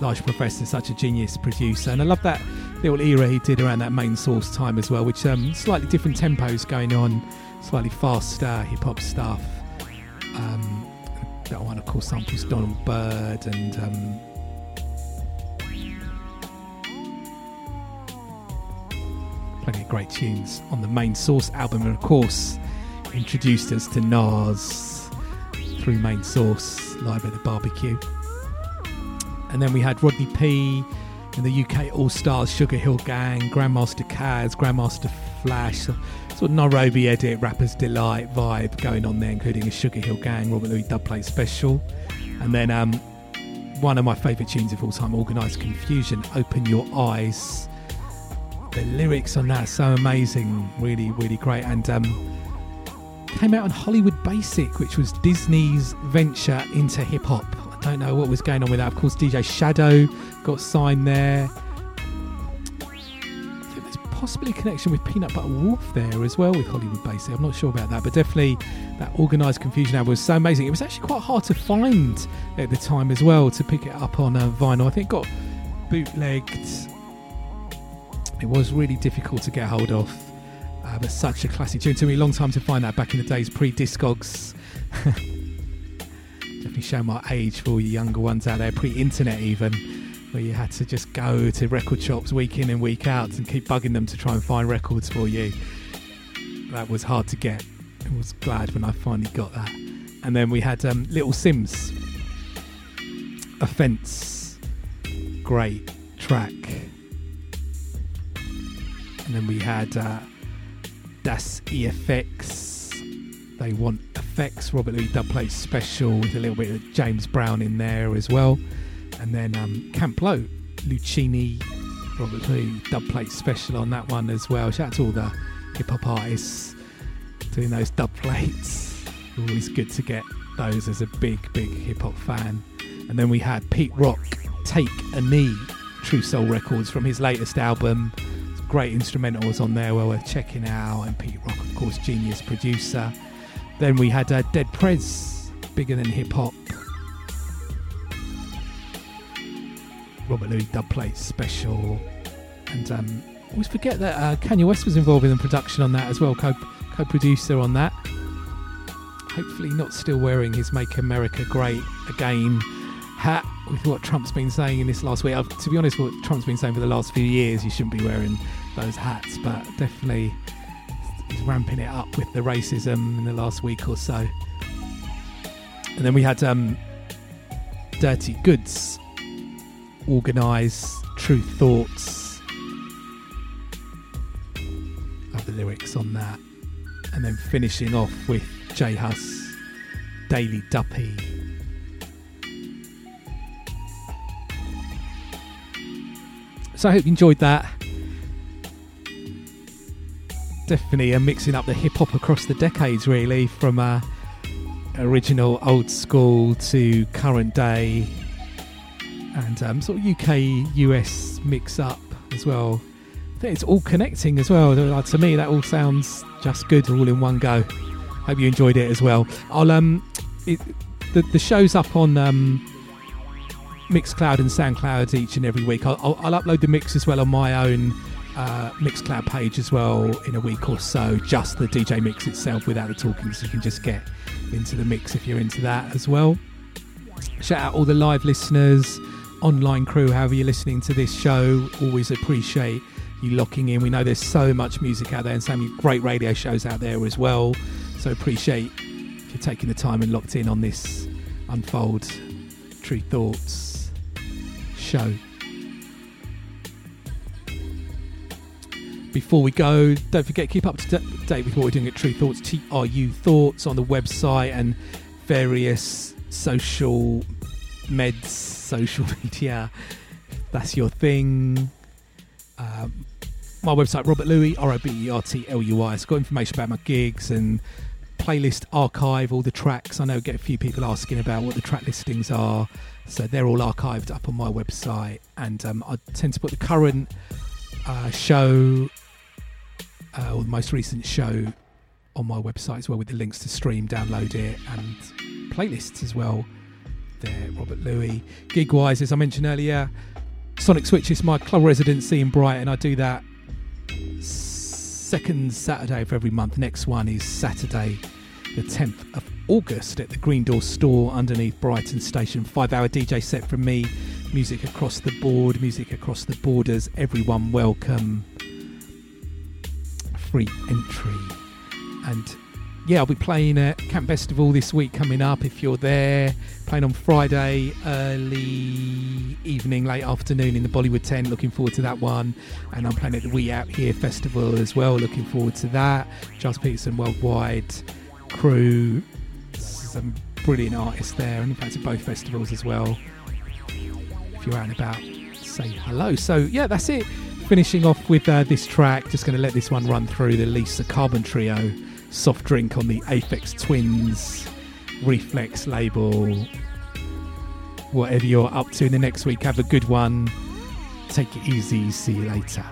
Large Professor, such a genius producer, and I love that little era he did around that Main Source time as well, which um, slightly different tempos going on, slightly faster hip hop stuff. Um, that one, of course, samples Donald Byrd and um, plenty of great tunes on the main source album, and of course, introduced us to Nas through main source live at the barbecue. And then we had Rodney P in the UK All Stars, Sugarhill Gang, Grandmaster Caz, Grandmaster Flash, sort of Nairobi edit, Rapper's Delight vibe going on there, including a Sugarhill Gang, Robert Luis dubplate special. And then um, one of my favourite tunes of all time, Organized Konfusion, Open Your Eyes. the lyrics on that so amazing, really, really great, and um, came out on Hollywood Basic, which was Disney's venture into hip hop. I don't know what was going on with that. Of course, DJ Shadow got signed there. Possibly a connection with Peanut Butter Wolf there as well with Hollywood Basic. I'm not sure about that, but definitely that Organized Konfusion album was so amazing. It was actually quite hard to find at the time as well to pick it up on uh, vinyl. I think got bootlegged. It was really difficult to get hold of. Uh, but such a classic tune. Took me a long time to find that back in the days pre Discogs. Definitely show my age for all you younger ones out there, pre internet even, where you had to just go to record shops week in and week out and keep bugging them to try and find records for you. That was hard to get. I was glad when I finally got that. And then we had um, Little Simz, Offense, great track. And then we had. Uh, Das EFX. They want EFX. Robert Luis dubplate special with a little bit of James Brown in there as well. And then um, Camp Lo, Luchini, Robert Luis dubplate special on that one as well. Shout out to all the hip hop artists doing those dubplates. Always good to get those as a big, big hip hop fan. And then we had Pete Rock, Take a Knee, True Soul Records from his latest album great instrumentals on there well worth checking out. And Pete Rock, of course, genius producer. Then we had uh, Dead Prez, bigger than hip hop. Robert Luis dubplate special. And um, always forget that uh, Kanye West was involved in the production on that as well, co producer on that. Hopefully, not still wearing his Make America Great Again hat with what Trump's been saying in this last week. I've, to be honest, what Trump's been saying for the last few years, you shouldn't be wearing those hats, but definitely he's ramping it up with the racism in the last week or so. And then we had um, Dirty Goods, Organise, Tru Thoughts. Love the lyrics on that. And then finishing off with J Hus, Daily Duppy. So I hope you enjoyed that. Definitely a mixing up the hip hop across the decades, really, from uh, original old school to current day, and um, sort of UK US mix up as well. I think it's all connecting as well. Like, to me, that all sounds just good, all in one go. Hope you enjoyed it as well. I'll um, it, the the show's up on um, Mixcloud and SoundCloud each and every week. I'll, I'll, I'll upload the mix as well on my own uh, Mixcloud page as well in a week or so. Just the DJ mix itself without the talking, so you can just get into the mix if you're into that as well. Shout out all the live listeners, online crew, however you're listening to this show. Always appreciate you locking in. We know there's so much music out there and so many great radio shows out there as well. So appreciate you're taking the time and locked in on this Unfold Tru Thoughts show. Before we go, don't forget keep up to date with what we're doing at Tru Thoughts, TRU Thoughts on the website and various social meds, social media. That's your thing. Um, my website, Robert Luis, R O B E R T L U I. It's got information about my gigs and playlist archive, all the tracks. I know I get a few people asking about what the track listings are. So they're all archived up on my website. And um, I tend to put the current uh, show uh, or the most recent show on my website as well with the links to stream, download it, and playlists as well. There, Robert Luis. Gig wise, as I mentioned earlier, Sonic Switch is my club residency in Brighton. I do that second Saturday of every month. Next one is Saturday, the 10th of August at the Green Door store underneath Brighton Station. Five hour DJ set from me, music across the board, music across the borders. Everyone welcome. Free entry. And yeah, I'll be playing at Camp Bestival this week coming up if you're there. Playing on Friday, early evening, late afternoon in the Bollywood tent. Looking forward to that one. And I'm playing at the We Out Here Festival as well. Looking forward to that. Gilles Peterson Worldwide crew. Some brilliant artists there. And in fact, at both festivals as well. If you're out and about, say hello. So yeah, that's it Finishing off with uh, this track, just going to let this one run through the Lisa Carbon Trio, Soft Drink on the Aphex Twin's Rephlex label. Whatever you're up to in the next week, have a good one. Take it easy. See you later.